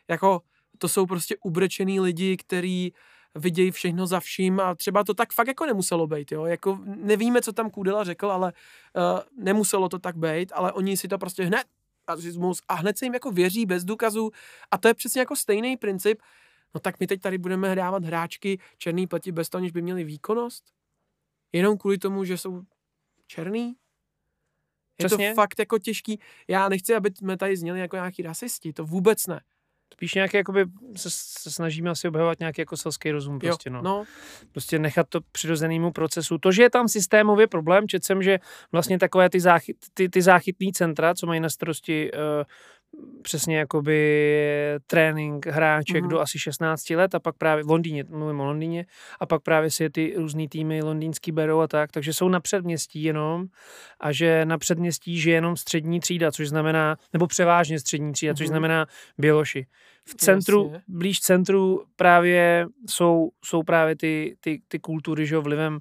Jako to jsou prostě ubrečený lidi, který vidějí všechno za vším a třeba to tak fakt jako nemuselo být, jo. Jako nevíme, co tam Kudela řekl, ale uh, nemuselo to tak být, ale oni si to prostě hned rasismus a hned se jim jako věří bez důkazů a to je přesně jako stejný princip. No tak my teď tady budeme hrávat hráčky černý pleti bez toho, než by měli výkonnost? Jenom kvůli tomu, že jsou černý? Je Přesně. to fakt jako těžký. Já nechci, aby jsme tady zněli jako nějaký rasisti, to vůbec ne. Spíš nějaký, jakoby, se, se snažíme asi obhajovat nějaký jako selský rozum prostě, no. no. Prostě nechat to přirozenému procesu. To, že je tam systémově problém, četl jsem, že vlastně takové ty, záchyt, ty, ty záchytní centra, co mají na starosti uh, přesně jakoby trénink hráček mm-hmm. do asi 16 let a pak právě v Londýně, mluvím o Londýně, a pak právě si ty různý týmy londýnský berou a tak, takže jsou na předměstí jenom a že na předměstí žije jenom střední třída, což znamená, nebo převážně střední třída, mm-hmm. což mhm. znamená Běloši. V centru, Jasně. blíž centru právě jsou, jsou právě ty, ty, ty kultury, že vlivem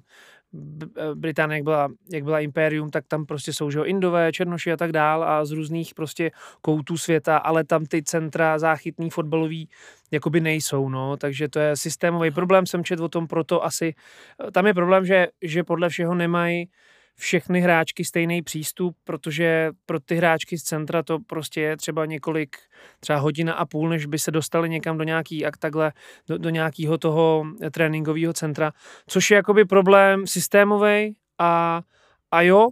Británie, jak byla, jak byla impérium, tak tam prostě jsou že Indové, Černoši a tak dál a z různých prostě koutů světa, ale tam ty centra záchytný, fotbalový jakoby nejsou, no, takže to je systémový problém, jsem četl o tom, proto asi, eh, tam je problém, že, že podle všeho nemají všechny hráčky stejný přístup, protože pro ty hráčky z centra to prostě je třeba několik, třeba hodina a půl, než by se dostali někam do nějaký, jak takhle, do, do nějakého toho tréninkového centra, což je jakoby problém systémový a, a jo,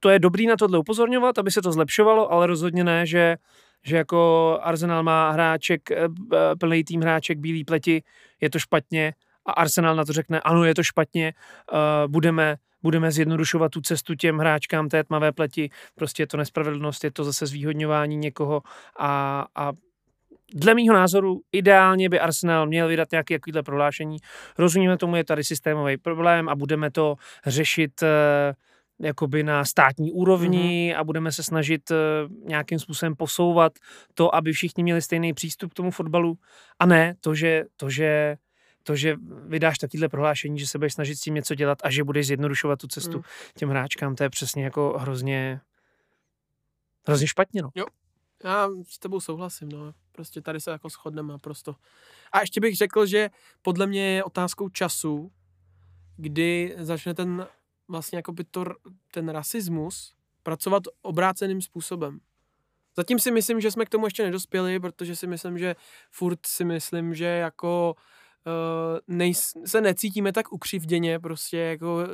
to je dobrý na tohle upozorňovat, aby se to zlepšovalo, ale rozhodně ne, že že jako Arsenal má hráček, eh, plný tým hráček bílý pleti, je to špatně a Arsenal na to řekne, ano, je to špatně, uh, budeme, budeme zjednodušovat tu cestu těm hráčkám té tmavé pleti, prostě je to nespravedlnost, je to zase zvýhodňování někoho a, a Dle mýho názoru ideálně by Arsenal měl vydat nějaké takovéhle prohlášení. Rozumíme tomu, je tady systémový problém a budeme to řešit uh, jakoby na státní úrovni mm-hmm. a budeme se snažit uh, nějakým způsobem posouvat to, aby všichni měli stejný přístup k tomu fotbalu a ne to, že, to, že to, že vydáš takovéhle prohlášení, že se budeš snažit s tím něco dělat a že budeš zjednodušovat tu cestu mm. těm hráčkám, to je přesně jako hrozně hrozně špatně, no. Jo, já s tebou souhlasím, no. Prostě tady se jako shodneme naprosto. A ještě bych řekl, že podle mě je otázkou času, kdy začne ten vlastně jako by to, ten rasismus pracovat obráceným způsobem. Zatím si myslím, že jsme k tomu ještě nedospěli, protože si myslím, že furt si myslím, že jako uh, nej, se necítíme tak ukřivděně, prostě jako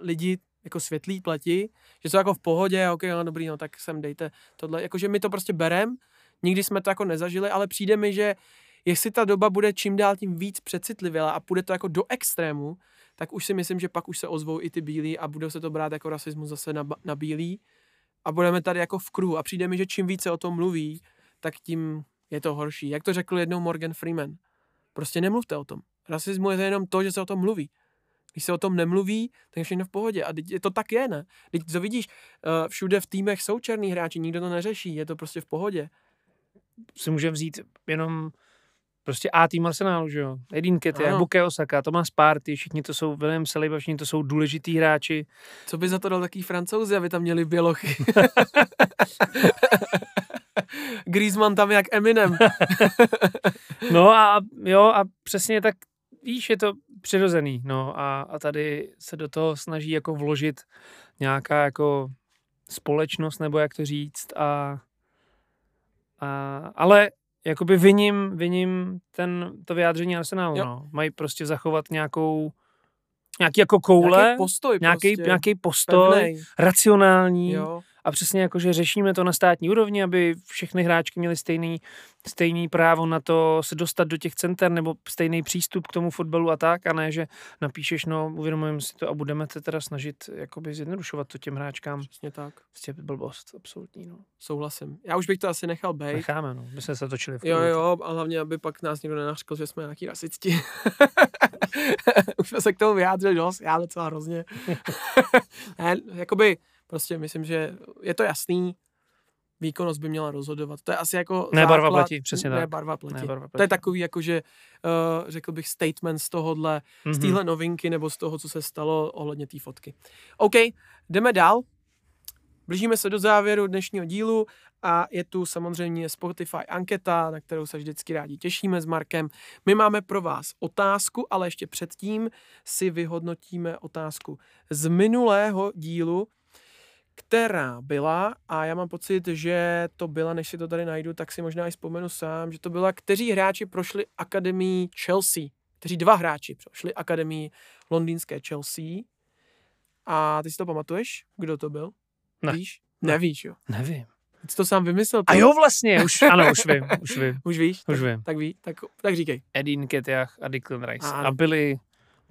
lidi jako světlí plati, že jsou jako v pohodě, ok, no dobrý, no tak sem dejte tohle, jakože my to prostě berem, nikdy jsme to jako nezažili, ale přijde mi, že jestli ta doba bude čím dál tím víc přecitlivěla a půjde to jako do extrému, tak už si myslím, že pak už se ozvou i ty bílí a budou se to brát jako rasismus zase na, na bílý a budeme tady jako v kruhu a přijde mi, že čím více o tom mluví, tak tím je to horší. Jak to řekl jednou Morgan Freeman. Prostě nemluvte o tom. Rasismus je jenom to, že se o tom mluví. Když se o tom nemluví, tak je všechno v pohodě. A to tak je, ne? Teď to vidíš, uh, všude v týmech jsou černí hráči, nikdo to neřeší, je to prostě v pohodě. Si můžeme vzít jenom prostě A tým Arsenálu, že jo? Edin Ketia, Buke Osaka, Tomas Party, všichni to jsou, William Saliba, všichni to jsou důležitý hráči. Co by za to dal taký francouzi, aby tam měli bělochy? Griezmann tam jak Eminem. no a jo, a přesně tak, víš, je to přirozený, no a, a tady se do toho snaží jako vložit nějaká jako společnost, nebo jak to říct, a, a ale jakoby viním, viním ten, to vyjádření Arsenalu, no. Mají prostě zachovat nějakou nějaký jako koule, nějaký postoj, nějaký, prostě. nějaký postoj, Pevnej. racionální, jo a přesně jako, že řešíme to na státní úrovni, aby všechny hráčky měly stejný, stejný právo na to se dostat do těch center nebo stejný přístup k tomu fotbalu a tak, a ne, že napíšeš, no, uvědomujeme si to a budeme se teda snažit jakoby zjednodušovat to těm hráčkám. Přesně tak. Prostě blbost, absolutní, no. Souhlasím. Já už bych to asi nechal být. Necháme, no. My jsme se točili v Jo, jo, a hlavně, aby pak nás někdo nenařkl, že jsme nějaký rasisti. už jsme se k tomu vyjádřili dost, já docela hrozně. ne, jakoby, Prostě myslím, že je to jasný, výkonnost by měla rozhodovat. To je asi jako Ne barva platí, přesně ne tak. Barva platí. Ne barva platí. To je takový jako, že uh, řekl bych statement z tohohle, mm-hmm. z mhm. téhle novinky nebo z toho, co se stalo ohledně té fotky. OK, jdeme dál. Blížíme se do závěru dnešního dílu a je tu samozřejmě Spotify anketa, na kterou se vždycky rádi těšíme s Markem. My máme pro vás otázku, ale ještě předtím si vyhodnotíme otázku z minulého dílu, která byla, a já mám pocit, že to byla, než si to tady najdu, tak si možná i vzpomenu sám, že to byla, kteří hráči prošli akademii Chelsea, kteří dva hráči prošli akademii londýnské Chelsea. A ty si to pamatuješ, kdo to byl? Ne. Víš? Nevíš, jo? Nevím. Jsi to sám vymyslel? To? A jo, vlastně, už, ano, už vím, už vím. už víš? Už tak, vím. Tak ví, tak, tak říkej. Edin Ketiach a Declan Rice. A, a byli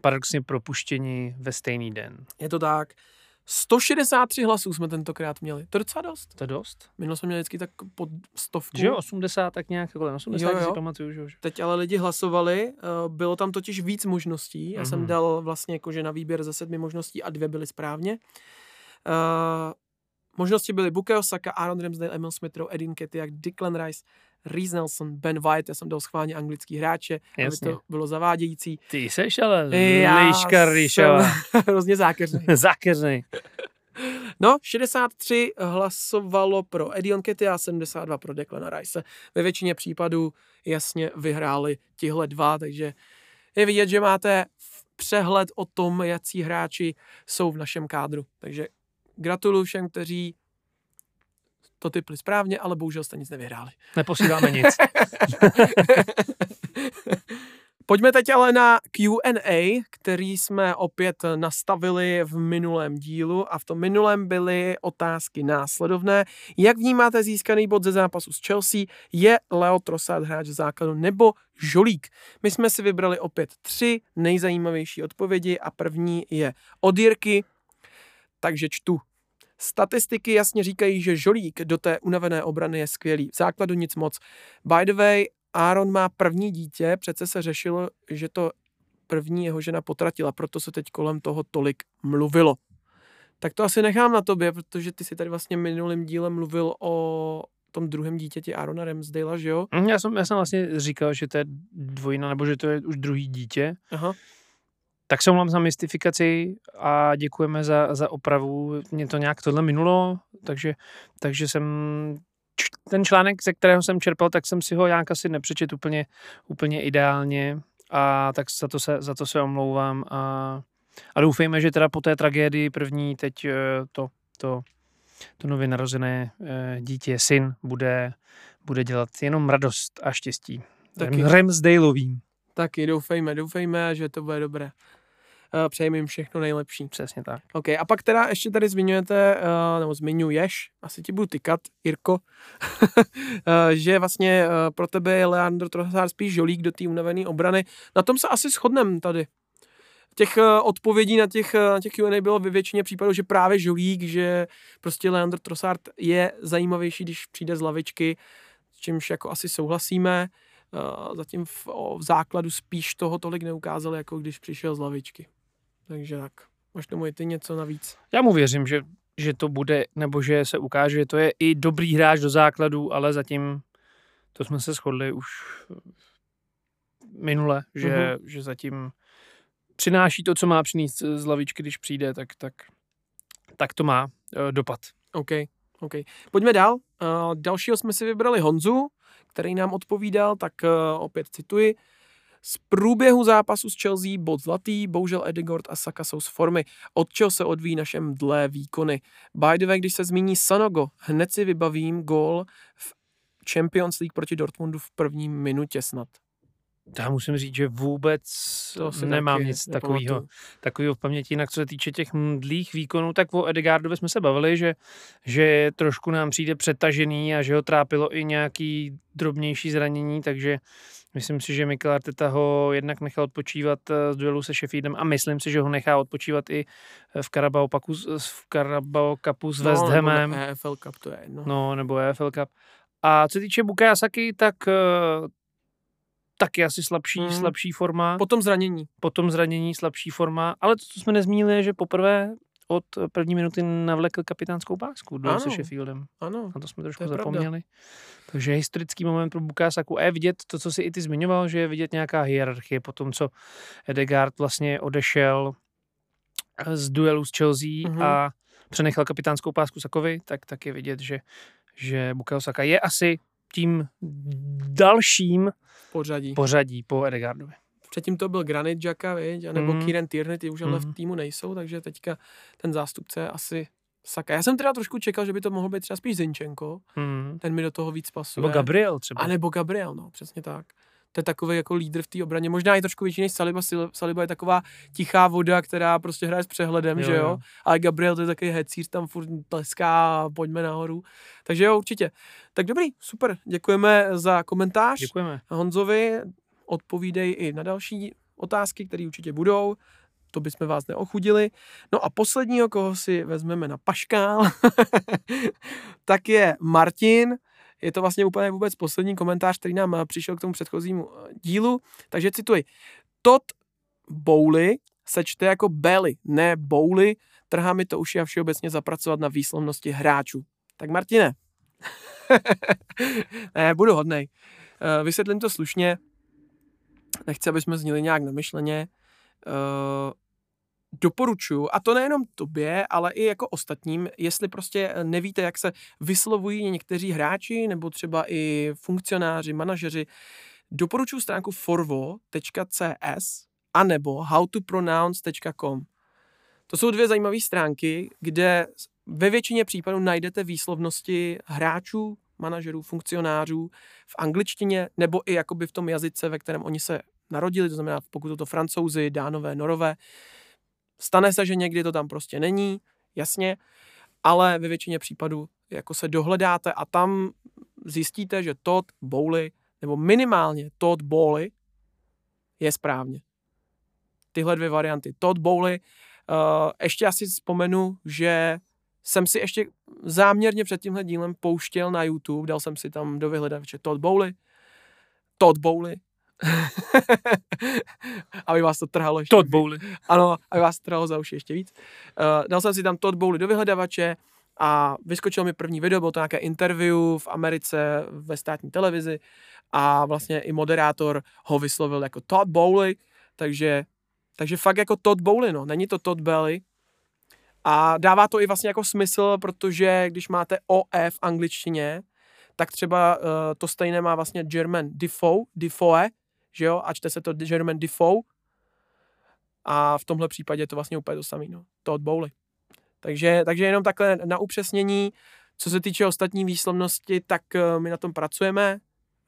paradoxně propuštěni ve stejný den. Je to tak. 163 hlasů jsme tentokrát měli. To je docela dost. To je dost. Minul jsme měli vždycky tak pod stovku. Že jo, 80 tak nějak, kolem 80 jo, jo. si pamatuju, že Teď ale lidi hlasovali, eh, bylo tam totiž víc možností. Já mm-hmm. jsem mhm. dal vlastně jakože na výběr ze sedmi možností a dvě byly správně. Uh, možnosti byly Bukayo Saka, Aaron Ramsdale, Emil Smith Edin Ketiak, Declan Rice, Reese Nelson, Ben White, já jsem dal schválně anglický hráče, Jasně. aby to bylo zavádějící. Ty seš ale líška rýšová. hrozně zákeřný. zákeřný. No, 63 hlasovalo pro Edion Ketty a 72 pro Declana Rice. Ve většině případů jasně vyhráli tihle dva, takže je vidět, že máte přehled o tom, jaký hráči jsou v našem kádru. Takže gratuluju všem, kteří to typli správně, ale bohužel jste nic nevyhráli. Neposíláme nic. Pojďme teď ale na Q&A, který jsme opět nastavili v minulém dílu a v tom minulém byly otázky následovné. Jak vnímáte získaný bod ze zápasu s Chelsea? Je Leo Trossard hráč základu nebo Žolík? My jsme si vybrali opět tři nejzajímavější odpovědi a první je od Jirky, takže čtu. Statistiky jasně říkají, že Žolík do té unavené obrany je skvělý. V základu nic moc. By the way, Aaron má první dítě, přece se řešilo, že to první jeho žena potratila, proto se teď kolem toho tolik mluvilo. Tak to asi nechám na tobě, protože ty si tady vlastně minulým dílem mluvil o tom druhém dítěti Arona Ramsdale, že jo? Mhm, já jsem, já jsem vlastně říkal, že to je dvojina, nebo že to je už druhý dítě. Aha. Tak se omlám za mystifikaci a děkujeme za, za opravu. Mě to nějak tohle minulo, takže, takže jsem ten článek, ze kterého jsem čerpal, tak jsem si ho nějak asi nepřečet úplně, úplně ideálně a tak za to se, za to se omlouvám a, a doufejme, že teda po té tragédii první teď eh, to, to, to nově narozené eh, dítě, syn, bude, bude dělat jenom radost a štěstí. Taky. Ramsdaleovým. Taky doufejme, doufejme, že to bude dobré. Uh, přejeme jim všechno nejlepší. Přesně tak. OK, a pak teda ještě tady zmiňujete, uh, nebo zmiňuješ, asi ti budu tykat, Jirko, uh, že vlastně pro tebe je Leandro Trossard spíš žolík do té unavené obrany. Na tom se asi shodneme tady. Těch odpovědí na těch, na těch Q&A bylo ve většině případů, že právě žolík, že prostě Leandro Trossard je zajímavější, když přijde z lavičky, s čímž jako asi souhlasíme. Uh, zatím v, v základu spíš toho tolik neukázal, jako když přišel z lavičky. Takže tak. Máš tomu i ty něco navíc? Já mu věřím, že, že to bude, nebo že se ukáže, že to je i dobrý hráč do základu, ale zatím to jsme se shodli už minule, že, mm-hmm. že zatím přináší to, co má přinést z lavičky, když přijde, tak, tak, tak to má uh, dopad. OK, OK. Pojďme dál. Uh, dalšího jsme si vybrali Honzu, který nám odpovídal, tak uh, opět cituji. Z průběhu zápasu s Chelsea bod zlatý, bohužel Edegord a Saka jsou z formy, od čeho se odvíjí naše mdlé výkony. By the way, když se zmíní Sanogo, hned si vybavím gól v Champions League proti Dortmundu v první minutě snad. Já musím říct, že vůbec to nemám nic takového, takového v paměti. Jinak co se týče těch mdlých výkonů, tak o Edegardovi jsme se bavili, že, že trošku nám přijde přetažený a že ho trápilo i nějaký drobnější zranění, takže myslím si, že Mikel Arteta ho jednak nechal odpočívat eh, z duelu se Sheffieldem a myslím si, že ho nechá odpočívat i v Carabao, Paku, v Carabao Cupu s no, West Hamem. Nebo EFL Cup, to je jedno. No, nebo EFL Cup. A co se týče Bukayo Saki, tak eh, taky asi slabší, hmm. slabší forma. Potom zranění. Potom zranění, slabší forma. Ale to, co jsme nezmínili, je, že poprvé od první minuty navlekl kapitánskou pásku do se Sheffieldem. Ano. Na to jsme trošku to zapomněli. Pravda. Takže historický moment pro Bukásaku. A je vidět to, co si i ty zmiňoval, že je vidět nějaká hierarchie po tom, co Edegard vlastně odešel z duelu s Chelsea mm-hmm. a přenechal kapitánskou pásku Sakovi, tak, tak je vidět, že, že Bukayo Saka je asi tím dalším pořadí, pořadí po Edegardovi. Předtím to byl Granit Jacka, viď? nebo mm. Kieran Tierney, ty už ale mm. v týmu nejsou, takže teďka ten zástupce asi Saka. Já jsem teda trošku čekal, že by to mohl být třeba spíš Zinčenko, mm. ten mi do toho víc pasuje. Nebo Gabriel třeba. A nebo Gabriel, no, přesně tak. To je takový jako lídr v té obraně. Možná i trošku větší než Saliba. Saliba je taková tichá voda, která prostě hraje s přehledem, jo, že jo? jo. Ale Gabriel to je takový hecíř, tam furt tleská, pojďme nahoru. Takže jo, určitě. Tak dobrý, super. Děkujeme za komentář. Děkujeme. Honzovi odpovídej i na další otázky, které určitě budou. To bychom vás neochudili. No a posledního, koho si vezmeme na paškál, tak je Martin. Je to vlastně úplně vůbec poslední komentář, který nám eh, přišel k tomu předchozímu eh, dílu. Takže cituji. Tot Bowley se čte jako Belly, ne Bowley. Trhá mi to uši a všeobecně zapracovat na výslovnosti hráčů. Tak Martine, ne, budu hodnej. Uh, vysvětlím to slušně. Nechci, aby jsme zněli nějak namyšleně. Uh, doporučuju, a to nejenom tobě, ale i jako ostatním, jestli prostě nevíte, jak se vyslovují někteří hráči nebo třeba i funkcionáři, manažeři, doporučuji stránku forvo.cs a nebo howtopronounce.com. To jsou dvě zajímavé stránky, kde ve většině případů najdete výslovnosti hráčů, manažerů, funkcionářů v angličtině nebo i jakoby v tom jazyce, ve kterém oni se narodili, to znamená, pokud jsou to francouzi, dánové, norové. Stane se, že někdy to tam prostě není, jasně, ale ve většině případů jako se dohledáte a tam zjistíte, že Todd Bowley, nebo minimálně Todd Bowley, je správně. Tyhle dvě varianty. Todd Bowley, uh, ještě asi vzpomenu, že jsem si ještě záměrně před tímhle dílem pouštěl na YouTube, dal jsem si tam do vyhledávače Todd Bowley, Todd Bowley, aby vás to trhalo ještě Todd Bowley. Ano, aby vás trhalo za uši ještě víc. Uh, dal jsem si tam Todd Bowley do vyhledavače a vyskočil mi první video, bylo to nějaké interview v Americe ve státní televizi a vlastně i moderátor ho vyslovil jako Todd Bowley, takže, takže fakt jako Todd Bowley, no, není to Todd Belly. A dává to i vlastně jako smysl, protože když máte OE v angličtině, tak třeba uh, to stejné má vlastně German Defoe, Defoe, že jo, a čte se to German Defoe. A v tomhle případě je to vlastně úplně to samé, no, Todd Bowley. Takže, takže jenom takhle na upřesnění, co se týče ostatní výslovnosti, tak uh, my na tom pracujeme,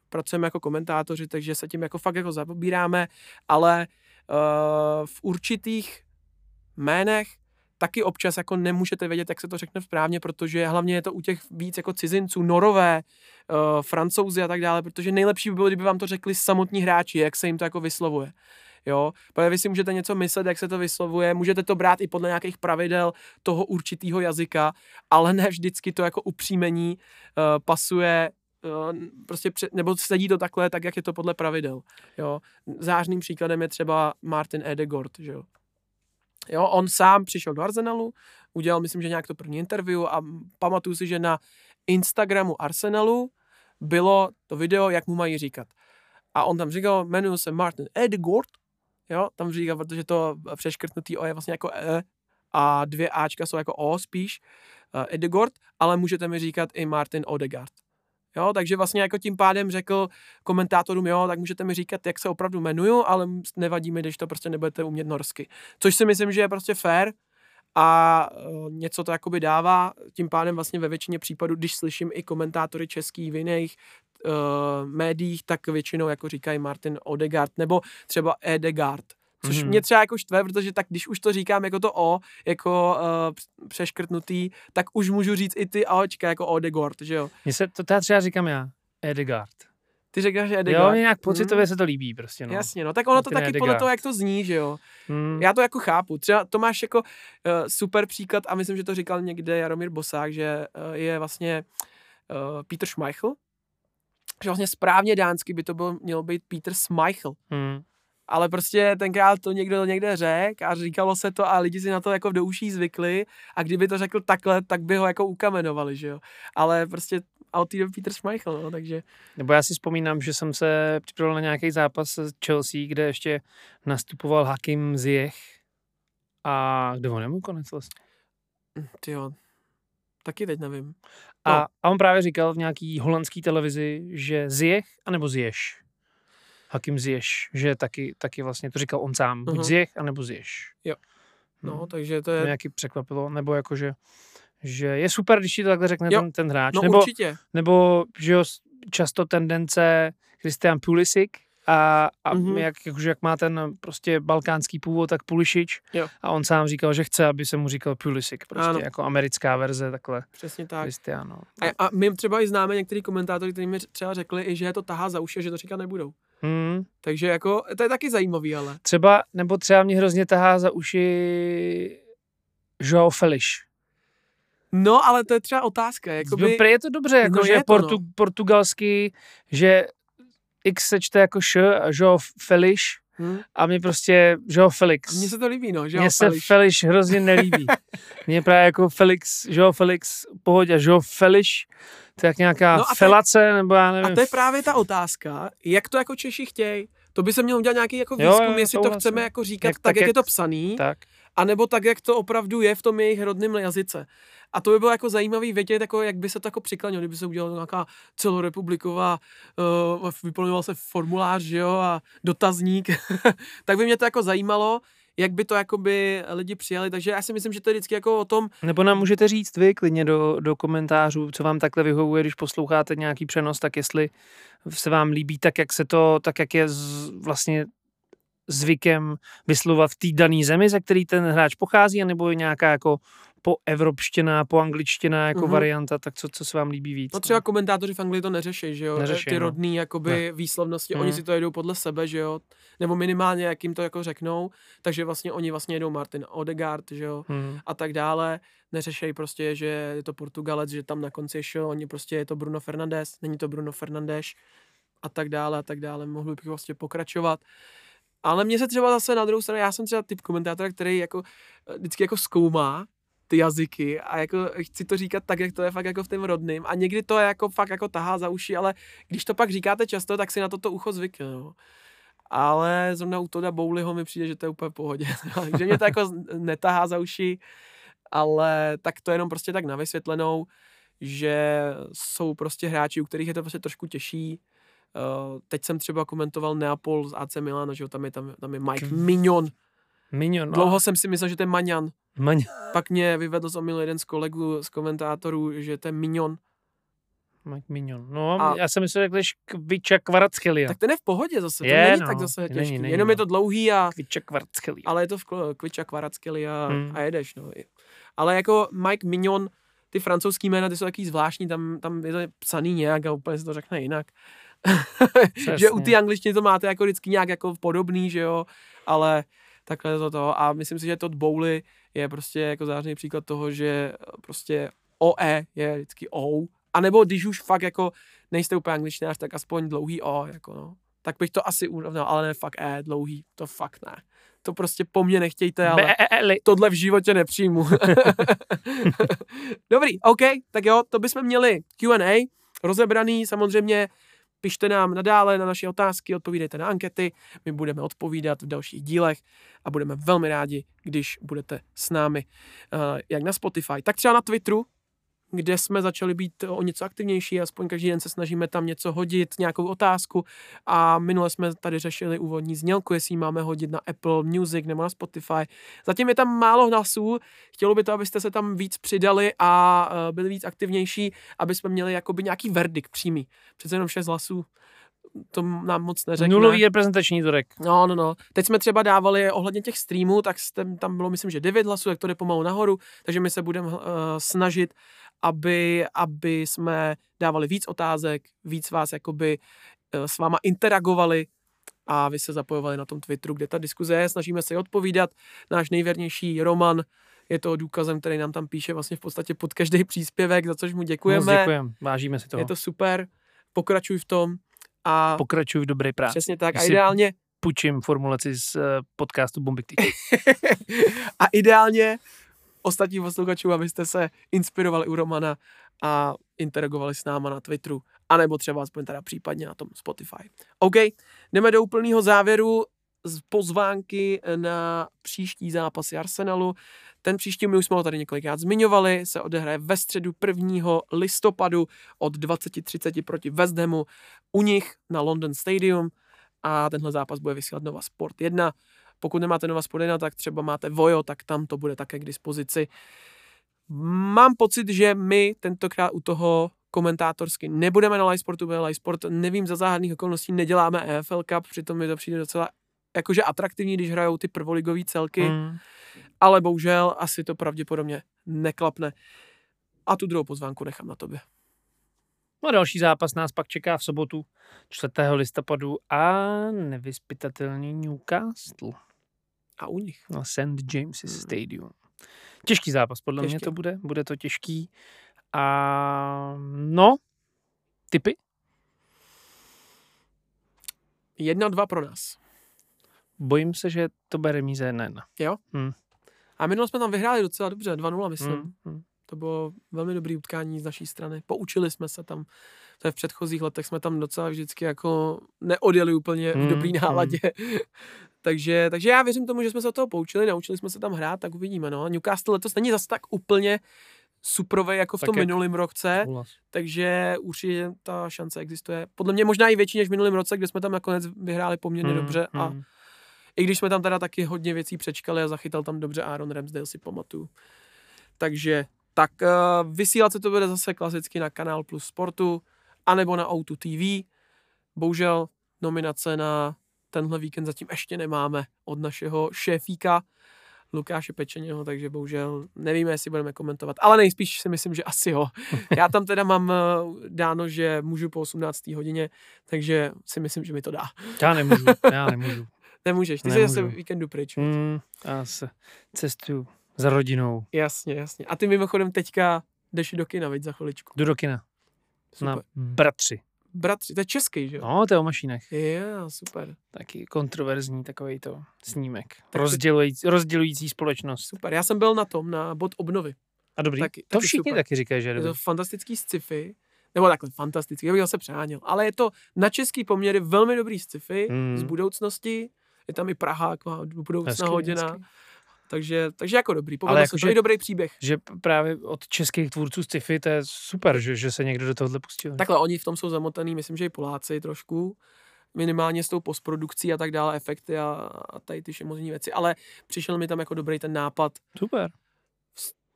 pracujeme jako komentátoři, takže se tím jako fakt jako zapobíráme, ale uh, v určitých jménech taky občas jako nemůžete vědět, jak se to řekne správně, protože hlavně je to u těch víc jako cizinců, norové, uh, francouzi a tak dále, protože nejlepší by bylo, kdyby vám to řekli samotní hráči, jak se jim to jako vyslovuje. Jo, protože vy si můžete něco myslet, jak se to vyslovuje, můžete to brát i podle nějakých pravidel toho určitého jazyka, ale ne vždycky to jako upřímení uh, pasuje uh, prostě před, nebo sedí to takhle, tak jak je to podle pravidel. Jo. Zářným příkladem je třeba Martin Edegord, že jo. Jo, on sám přišel do Arsenalu, udělal, myslím, že nějak to první interview a pamatuju si, že na Instagramu Arsenalu bylo to video, jak mu mají říkat. A on tam říkal, jmenuji se Martin Edegord, jo, tam říkal, protože to přeškrtnutý O je vlastně jako E a dvě Ačka jsou jako O spíš, uh, Edegord, ale můžete mi říkat i Martin Odegaard. Jo, takže vlastně jako tím pádem řekl komentátorům, jo, tak můžete mi říkat, jak se opravdu jmenuju, ale nevadí mi, když to prostě nebudete umět norsky. Což si myslím, že je prostě fair a uh, něco to jakoby dává. Tím pádem vlastně ve většině případů, když slyším i komentátory český v jiných uh, médiích, tak většinou jako říkají Martin Odegaard nebo třeba Edegard. Což mm-hmm. mě třeba jako štve, protože tak když už to říkám jako to O, jako uh, přeškrtnutý, tak už můžu říct i ty Aočka jako Odegord, že jo? Mně se to třeba říkám já, Edegard. Ty říkáš Edegard. Jo, nějak pocitově mm. se to líbí prostě, no. Jasně, no, tak ono to taky Edegard. podle toho, jak to zní, že jo. Mm. Já to jako chápu. Třeba to máš jako uh, super příklad a myslím, že to říkal někde Jaromír Bosák, že uh, je vlastně uh, Peter Schmeichel, že vlastně správně dánsky by to bylo, mělo být Peter Schmeichel. Mm ale prostě tenkrát to někdo někde řekl a říkalo se to a lidi si na to jako do uší zvykli a kdyby to řekl takhle, tak by ho jako ukamenovali, že jo. Ale prostě a od té doby Peter Schmeichel, no, takže... Nebo já si vzpomínám, že jsem se připravil na nějaký zápas s Chelsea, kde ještě nastupoval Hakim Ziyech a kde on nemohl konec vlastně? Hm, ty jo, taky teď nevím. No. A, a on právě říkal v nějaký holandský televizi, že Ziyech anebo Ziyech Hakim Ziyech, že taky, taky vlastně to říkal on sám, buď uh-huh. Ziyech, anebo Ziyech. Jo. No, no, takže to je... To nějaký překvapilo, nebo jakože že je super, když ti to takhle řekne jo. ten, ten hráč. No nebo, určitě. Nebo, že jo, často tendence Christian Pulisic a, a mm-hmm. jak, jakože jak má ten prostě balkánský původ, tak Pulišič. Jo. A on sám říkal, že chce, aby se mu říkal Pulisic, prostě ano. jako americká verze takhle. Přesně tak. Cristiano. A, a my třeba i známe některý komentátory, kteří mi třeba řekli, i že je to tahá za uši, že to říkat nebudou. Hmm. Takže jako, to je taky zajímavý, ale. Třeba, nebo třeba mě hrozně tahá za uši Joao Felix. No, ale to je třeba otázka. Jakoby... No, je to dobře, jako no že je portu, no. portugalský, že X se čte jako Š a Joao Felix. Hmm. A mě prostě, Joao Felix. Mně se to líbí, no, Joao Mně se Felix hrozně nelíbí. Mně právě jako Felix, Joao Felix, pohodě, Joao Felix, to je jak nějaká no felace, je, nebo já nevím. A to je právě ta otázka, jak to jako Češi chtějí. To by se mělo udělat nějaký jako výzkum, jo, jo, jestli to vlastně. chceme jako říkat jak, tak, tak, jak je to psaný, tak. Anebo tak, jak to opravdu je v tom jejich rodném jazyce. A to by bylo jako zajímavý vědět, jako jak by se to jako přiklanilo, kdyby se udělala nějaká celorepubliková, uh, vyplňoval se formulář, že jo, a dotazník, tak by mě to jako zajímalo, jak by to jakoby lidi přijali, takže já si myslím, že to je vždycky jako o tom... Nebo nám můžete říct vy klidně do, do komentářů, co vám takhle vyhovuje, když posloucháte nějaký přenos, tak jestli se vám líbí tak, jak se to, tak jak je z, vlastně zvykem vyslovovat v té dané zemi, ze který ten hráč pochází, anebo je nějaká jako po evropština, po angličtina jako mm-hmm. varianta, tak co, co se vám líbí víc? No třeba komentátoři v Anglii to neřeší, že jo? Neřeší, Ty no. rodný jakoby Ne. výslovnosti, Mhm. oni si to jedou podle sebe, že jo? Nebo minimálně, jak jim to jako řeknou, takže vlastně oni vlastně jedou Martin Odegaard, že jo? Hmm. A tak dále. Neřešejí prostě, že je to Portugalec, že tam na konci je show, oni prostě je to Bruno Fernandes, není to Bruno Fernandes a tak dále a tak dále. Mohli bych vlastně pokračovat. Ale mně se třeba zase na druhou stranu, já jsem třeba typ komentátora, který jako eh, vždycky jako zkoumá ty jazyky a jako chci to říkat tak, jak to je fakt jako v tom rodným a někdy to je jako fakt jako tahá za uši, ale když to pak říkáte často, tak si na to to ucho zvykne, no. Ale zrovna u Toda Bowleyho mi přijde, že to je úplně v pohodě. Takže mě to jako netahá za uši, ale tak to jenom prostě tak na vysvětlenou, že jsou prostě hráči, u kterých je to prostě trošku těžší. Uh, teď jsem třeba komentoval Neapol z AC Milan, že jo, tam je, tam, tam je Mike K- Mignon. Minion, no. Dlouho jsem si myslel, že to je Maňan. Maň. Pak mě vyvedl z omylu jeden z kolegů, z komentátorů, že to je Mignon. Mike Minion. No, A- a... já jsem myslel, že jdeš Kviča Kvaratskhelia. Tak ten je v pohodě zase, to Je, není no, tak zase není, těžký. není, Jenom je no. to dlouhý a Kviča Kvaratskhelia. ale je to v Kviča Kvarackeli a, Hmm. a jedeš, no. Ale jako Mike Mignon, ty francouzský jména, ty jsou taky zvláštní, tam, tam je to psaný nějak a úplně se to řekne jinak. že u ty angličtiny to máte jako vždycky nějak jako podobný, že jo, ale takhle to to a myslím si, že Todd Bowley je prostě jako zářný příklad toho, že prostě OE je vždycky O, a nebo když už fakt jako nejste úplně angličtinář, tak aspoň dlouhý O, jako no. Tak bych to asi urovnal, ale ne fakt E, dlouhý, to fakt ne. To prostě po mně nechtějte, ale Beli. tohle v životě nepřijmu. Dobrý, OK, tak jo, to bychom měli Q&A rozebraný, samozřejmě pište nám nadále na naše otázky, odpovídejte na ankety, my budeme odpovídat v dalších dílech a budeme velmi rádi, když budete s námi, uh, jak na Spotify, tak třeba na Twitteru, kde jsme začali být o něco aktivnější, aspoň každý den se snažíme tam něco hodit, nějakou otázku a minule jsme tady řešili úvodní znělku, jestli ji máme hodit na Apple Music nebo na Spotify. Zatím je tam málo hlasů, chtělo by to, abyste se tam víc přidali a eh, byli víc aktivnější, aby jsme měli jakoby nějaký verdikt přímý. Přece jenom 6 hlasů, to nám moc neřekne. Nulový reprezentační vzorek. No, no, no. Teď jsme třeba dávali ohledně těch streamů, tak tam bylo, myslím, že 9 hlasů, jak to jde pomalu nahoru, takže my se budeme uh, snažit, aby, aby jsme dávali víc otázek, víc vás jakoby uh, s váma interagovali a vy se zapojovali na tom Twitteru, kde ta diskuze je, snažíme se odpovídat. Náš nejvěrnější Roman je to důkazem, který nám tam píše vlastně v podstatě pod každý příspěvek, za což mu děkujeme. Moc děkujeme, vážíme si toho. Je to super, pokračuj v tom a Pokračuj v dobré práci. přesně tak. A ideálně Půjčím formulaci z eh, podcastu Bombik a ideálně ostatní posluchačů, abyste se inspirovali u Romana a interagovali s náma na Twitteru, anebo třeba aspoň teda případně na tom Spotify. OK, jdeme do úplného závěru pozvánky na příští zápasy Arsenalu. Ten příští, my už jsme ho tady několikrát zmiňovali, se odehraje ve středu 1. listopadu od 20.30 proti West Hamu u nich na London Stadium a tenhle zápas bude vysílat Nova Sport 1. Pokud nemáte Nova Sport 1, tak třeba máte Vojo, tak tam to bude také k dispozici. Mám pocit, že my tentokrát u toho komentátorsky nebudeme na Live Sportu, bude Live Sport, nevím, za záhadných okolností neděláme EFL Cup, přitom mi to přijde docela jakože atraktivní, když hrajou ty prvoligové celky, Mm. ale bohužel asi to pravděpodobně neklapne. A tu druhou pozvánku nechám na tobě. No a další zápas nás pak čeká v sobotu 4. listopadu a nevyspytatelný Newcastle A u nich. na St. James's Hmm. Stadium. Těžký zápas, podle mě Těžký. to bude. Bude to těžký. A no, typy? Jedna, dva pro nás. Bojím se, že to bude remíze 1-1. A minule jsme tam vyhráli docela dobře, 2-0 myslím. Mm, mm. To bylo velmi dobré utkání z naší strany. Poučili jsme se tam. To je v předchozích letech jsme tam docela vždycky jako neodjeli úplně v Mm, dobrý mm. náladě. takže, takže já věřím tomu, že jsme se od toho poučili, naučili jsme se tam hrát, tak uvidíme. No. Newcastle letos není zas tak úplně suprovej jako v Tak tom jak- minulém roce, takže určitě ta šance existuje. Podle mě možná i větší než v minulém roce, kde jsme tam nakonec vyhráli poměrně Mm, dobře a mm. I když jsme tam teda taky hodně věcí přečkali a zachytal tam dobře Aaron Ramsdale, si pamatuju. Takže tak uh, vysílat se to bude zase klasicky na Kanál Plus Sportu, anebo na Auto TV. Bohužel nominace na tenhle víkend zatím ještě nemáme od našeho šéfíka Lukáše Pečeněho, takže bohužel nevíme, jestli budeme komentovat, ale nejspíš si myslím, že asi jo. Já tam teda mám eh, dáno, že můžu po 18. hodině, takže si myslím, že mi to dá. Já nemůžu, já nemůžu. Nemůžeš, ty Nemůžu. jsi zase víkendu pryč. Mm, já se cestuju za rodinou. Jasně, jasně. A ty mimochodem teďka jdeš do kina, viď, za chviličku. Jdu do kina. Super. Na Bratři. Bratři, to je český, že jo? No, to je o mašínech. Jo, super. Taky kontroverzní takový to snímek. to- Rozdělující, rozdělující společnost. Super. Já jsem byl na tom, na bod obnovy. A dobrý. Taky- to taky všichni super. taky říkají, že je Je to dobrý. fantastický sci-fi. Nebo takhle fantastický, já bych se přeháněl. Ale je to na český poměry velmi dobrý sci-fi Mm. z budoucnosti. Je tam i Praha, taková budoucna Hezký, hodina. hezký. Takže, takže jako dobrý. Povedl Ale se jakože- to i dobrý příběh. Že právě od českých tvůrců sci-fi to je super, že, že se někdo do tohohle pustil. Takhle, oni v tom jsou zamotaný, myslím, že i Poláci trošku. Minimálně s tou postprodukcí a tak dále, efekty a, a tady ty všemozní věci. Ale přišel mi tam jako dobrý ten nápad Super.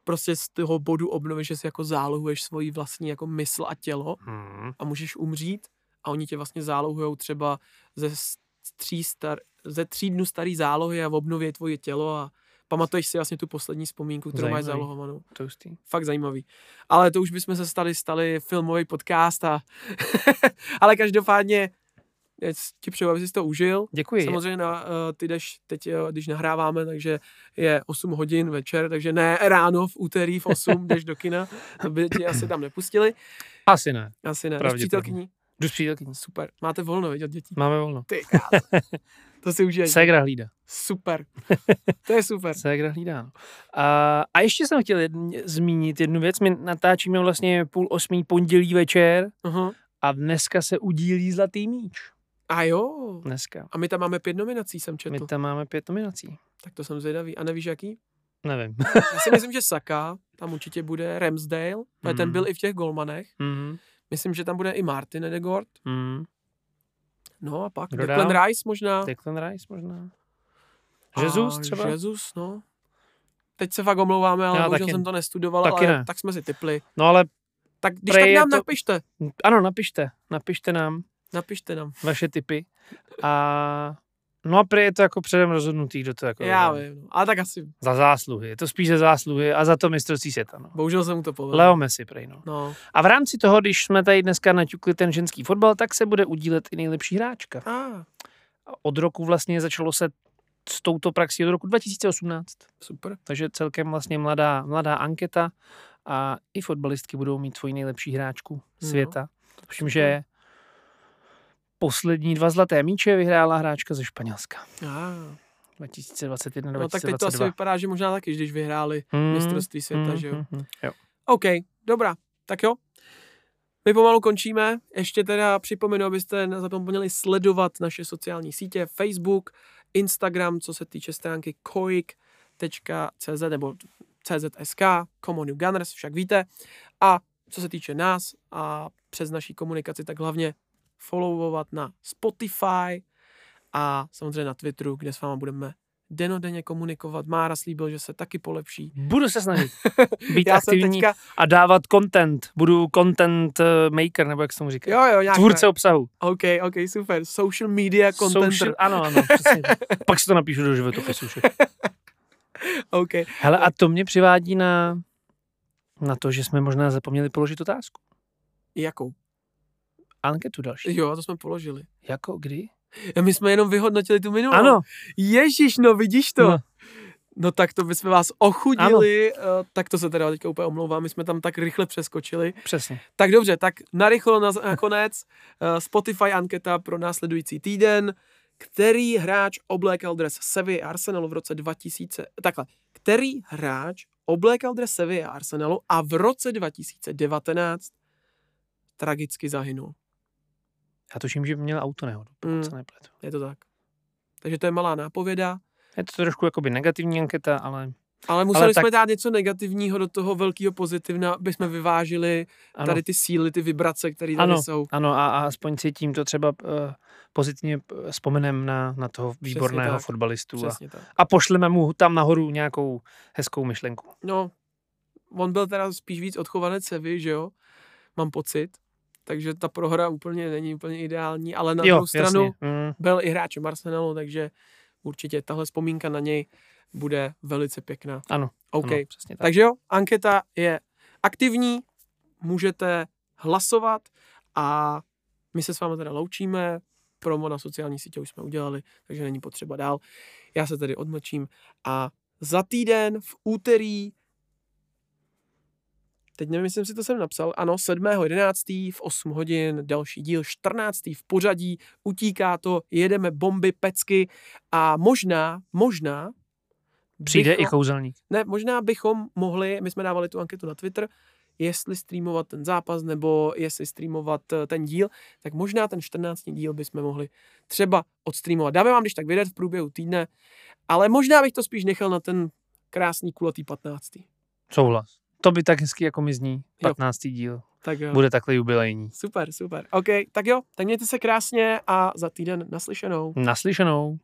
prostě z toho bodu obnovy, že si jako zálohuješ svoji vlastní jako mysl a tělo Hmm. a můžeš umřít a oni tě vlastně zálohujou třeba ze s- tří, star, ze tří dnů starý zálohy a obnově tvoje tělo a pamatuješ si vlastně tu poslední vzpomínku, kterou máš Zajímavý. zálohovanou. To je hustý. Fakt zajímavý. Ale to už bychom se stali, stali filmový podcast a ale každopádně já ti přeju, aby jsi to užil. Děkuji. Samozřejmě na, uh, ty jdeš teď, uh, když nahráváme, takže je 8 hodin večer, takže ne ráno v úterý v 8 jdeš do kina, to by tě asi tam nepustili. Asi ne. Asi ne. Pravděpodobně. přítelkyní? Jdu s přítelkyní. Super. Máte volno, viď, od dětí? Máme volno. Ty. To si užiješ. Ségra hlídá. Super. To je super. Ségra hlídá. no. A, a ještě jsem chtěl jedn, zmínit jednu věc. My natáčíme vlastně půl osmý pondělí večer Aha. a dneska se udílí Zlatý míč. A jo. Dneska. A my tam máme pět nominací, jsem četl. My tam máme pět nominací. Tak to jsem zvědavý. A nevíš jaký? Nevím. Já si myslím, že Saka, tam určitě bude Ramsdale, mm. ten Mhm. byl i v těch golmanech. mm, Myslím, že tam bude i Martin Edegord. mm. No a pak Kdo Declan? Rice možná. Declan Rice možná. A Jesus třeba? Jesus, no. Teď se fakt omlouváme, ale Já bohužel taky- jsem to nestudoval, taky ale ne. tak jsme si typli. No ale Tak když tak nám to- napište. ano, napište. Napište nám Napište nám. vaše tipy. A no a prý je to jako předem rozhodnutý, kdo to jako Já vyhraje. vím, no. ale tak asi, Za zásluhy. Je to spíš za zásluhy a za to mistrovství světa. No. bohužel se mu to povedlo. Leo Messi prej, no. No. A v rámci toho, když jsme tady dneska naťukli ten ženský fotbal, tak se bude udílet i nejlepší hráčka. A, Od roku vlastně začalo se s touto praxí od roku 2018. super. Takže celkem vlastně mladá, mladá anketa a i fotbalistky budou mít svoji nejlepší hráčku No, světa. Tuším, super. že poslední dva zlaté míče vyhrála hráčka ze Španělska. A, 2021 no tak teď to asi 2022. vypadá, že možná taky, když vyhráli Mm, mistrovství světa, mm, že jo. mm, jo. OK, dobrá, tak jo. My pomalu končíme. Ještě teda připomenu, abyste nezapomněli sledovat naše sociální sítě Facebook, Instagram, co se týče stránky koik.cz nebo CZSK, Common Gunners, však víte. A co se týče nás a přes naší komunikaci, tak hlavně followovat na Spotify a samozřejmě na Twitteru, kde s váma budeme denodenně komunikovat. Mára slíbil, že se taky polepší. Budu se snažit být Já aktivní teďka, a dávat content. Budu content eh, maker, nebo jak se tomu říká. jo, jo, nějak Tvůrce obsahu. OK, OK, super. Social media contenter. Social, ano, ano, přesně. Pak si to napíšu do životopisu. OK. Hele, a to mě přivádí na, na to, že jsme možná zapomněli položit otázku. Jakou? Anketu další. Jo, to jsme položili. Jako kdy? A my jsme jenom vyhodnotili tu minulou. Ano, Ježíš, no vidíš to. No. No. Tak to bychom vás ochudili, uh, tak to se teda teďka úplně omlouvám, my jsme tam tak rychle přeskočili. přesně. Tak dobře, tak narychlo na, nakonec uh, Spotify anketa pro následující týden. Který hráč oblékal dres Sevilla a Arsenalu v roce 2000, takhle, který hráč oblékal dres Sevilla a Arsenalu a v roce 2019 tragicky zahynul. Já tuším, že měl auto nehodu, pokud Mm. se nepletu. Je to tak. Takže to je malá nápověda, Je to trošku jakoby negativní anketa, ale ale museli Ale jsme tak- dát něco negativního do toho velkého pozitivna, aby jsme vyvážili ano, tady ty síly, ty vibrace, které tady Ano. jsou. ano a, a aspoň si tímto třeba uh, pozitivně eh, vzpomenem na, na toho výborného tak. fotbalistu a, Přesně tak. a pošleme mu tam nahoru nějakou hezkou myšlenku. No, on byl teda spíš víc odchovanec Sevy, že jo? Mám pocit. Takže ta prohra úplně není úplně ideální, ale na Jo, druhou stranu jasně. Mm. byl i hráčem Arsenalu, takže určitě tahle vzpomínka na něj bude velice pěkná. Ano, OK. ano, přesně tak. Takže jo, anketa je aktivní, můžete hlasovat a my se s vámi teda loučíme. Promo na sociální sítě už jsme udělali, takže není potřeba dál. Já se tedy odmlčím a za týden v úterý Teď nevím, jestli jsem si to sem napsal. Ano, 7.11. v 8 hodin, další díl, 14. v pořadí, utíká to, jedeme bomby, pecky a možná, možná Přijde bychom- i kouzelník. ne, možná bychom mohli, my jsme dávali tu anketu na Twitter, jestli streamovat ten zápas nebo jestli streamovat eh, ten díl, tak možná ten 14. díl bychom mohli třeba odstreamovat. Dáme vám když tak vydat v průběhu týdne, ale možná bych to spíš nechal na ten krásný kulatý 15. Souhlas. To by tak hezky jako mi zní. 15. díl. Tak jo. Bude takhle jubilejní. Super, super. OK, tak jo, tak mějte se krásně a za týden naslyšenou. Naslyšenou.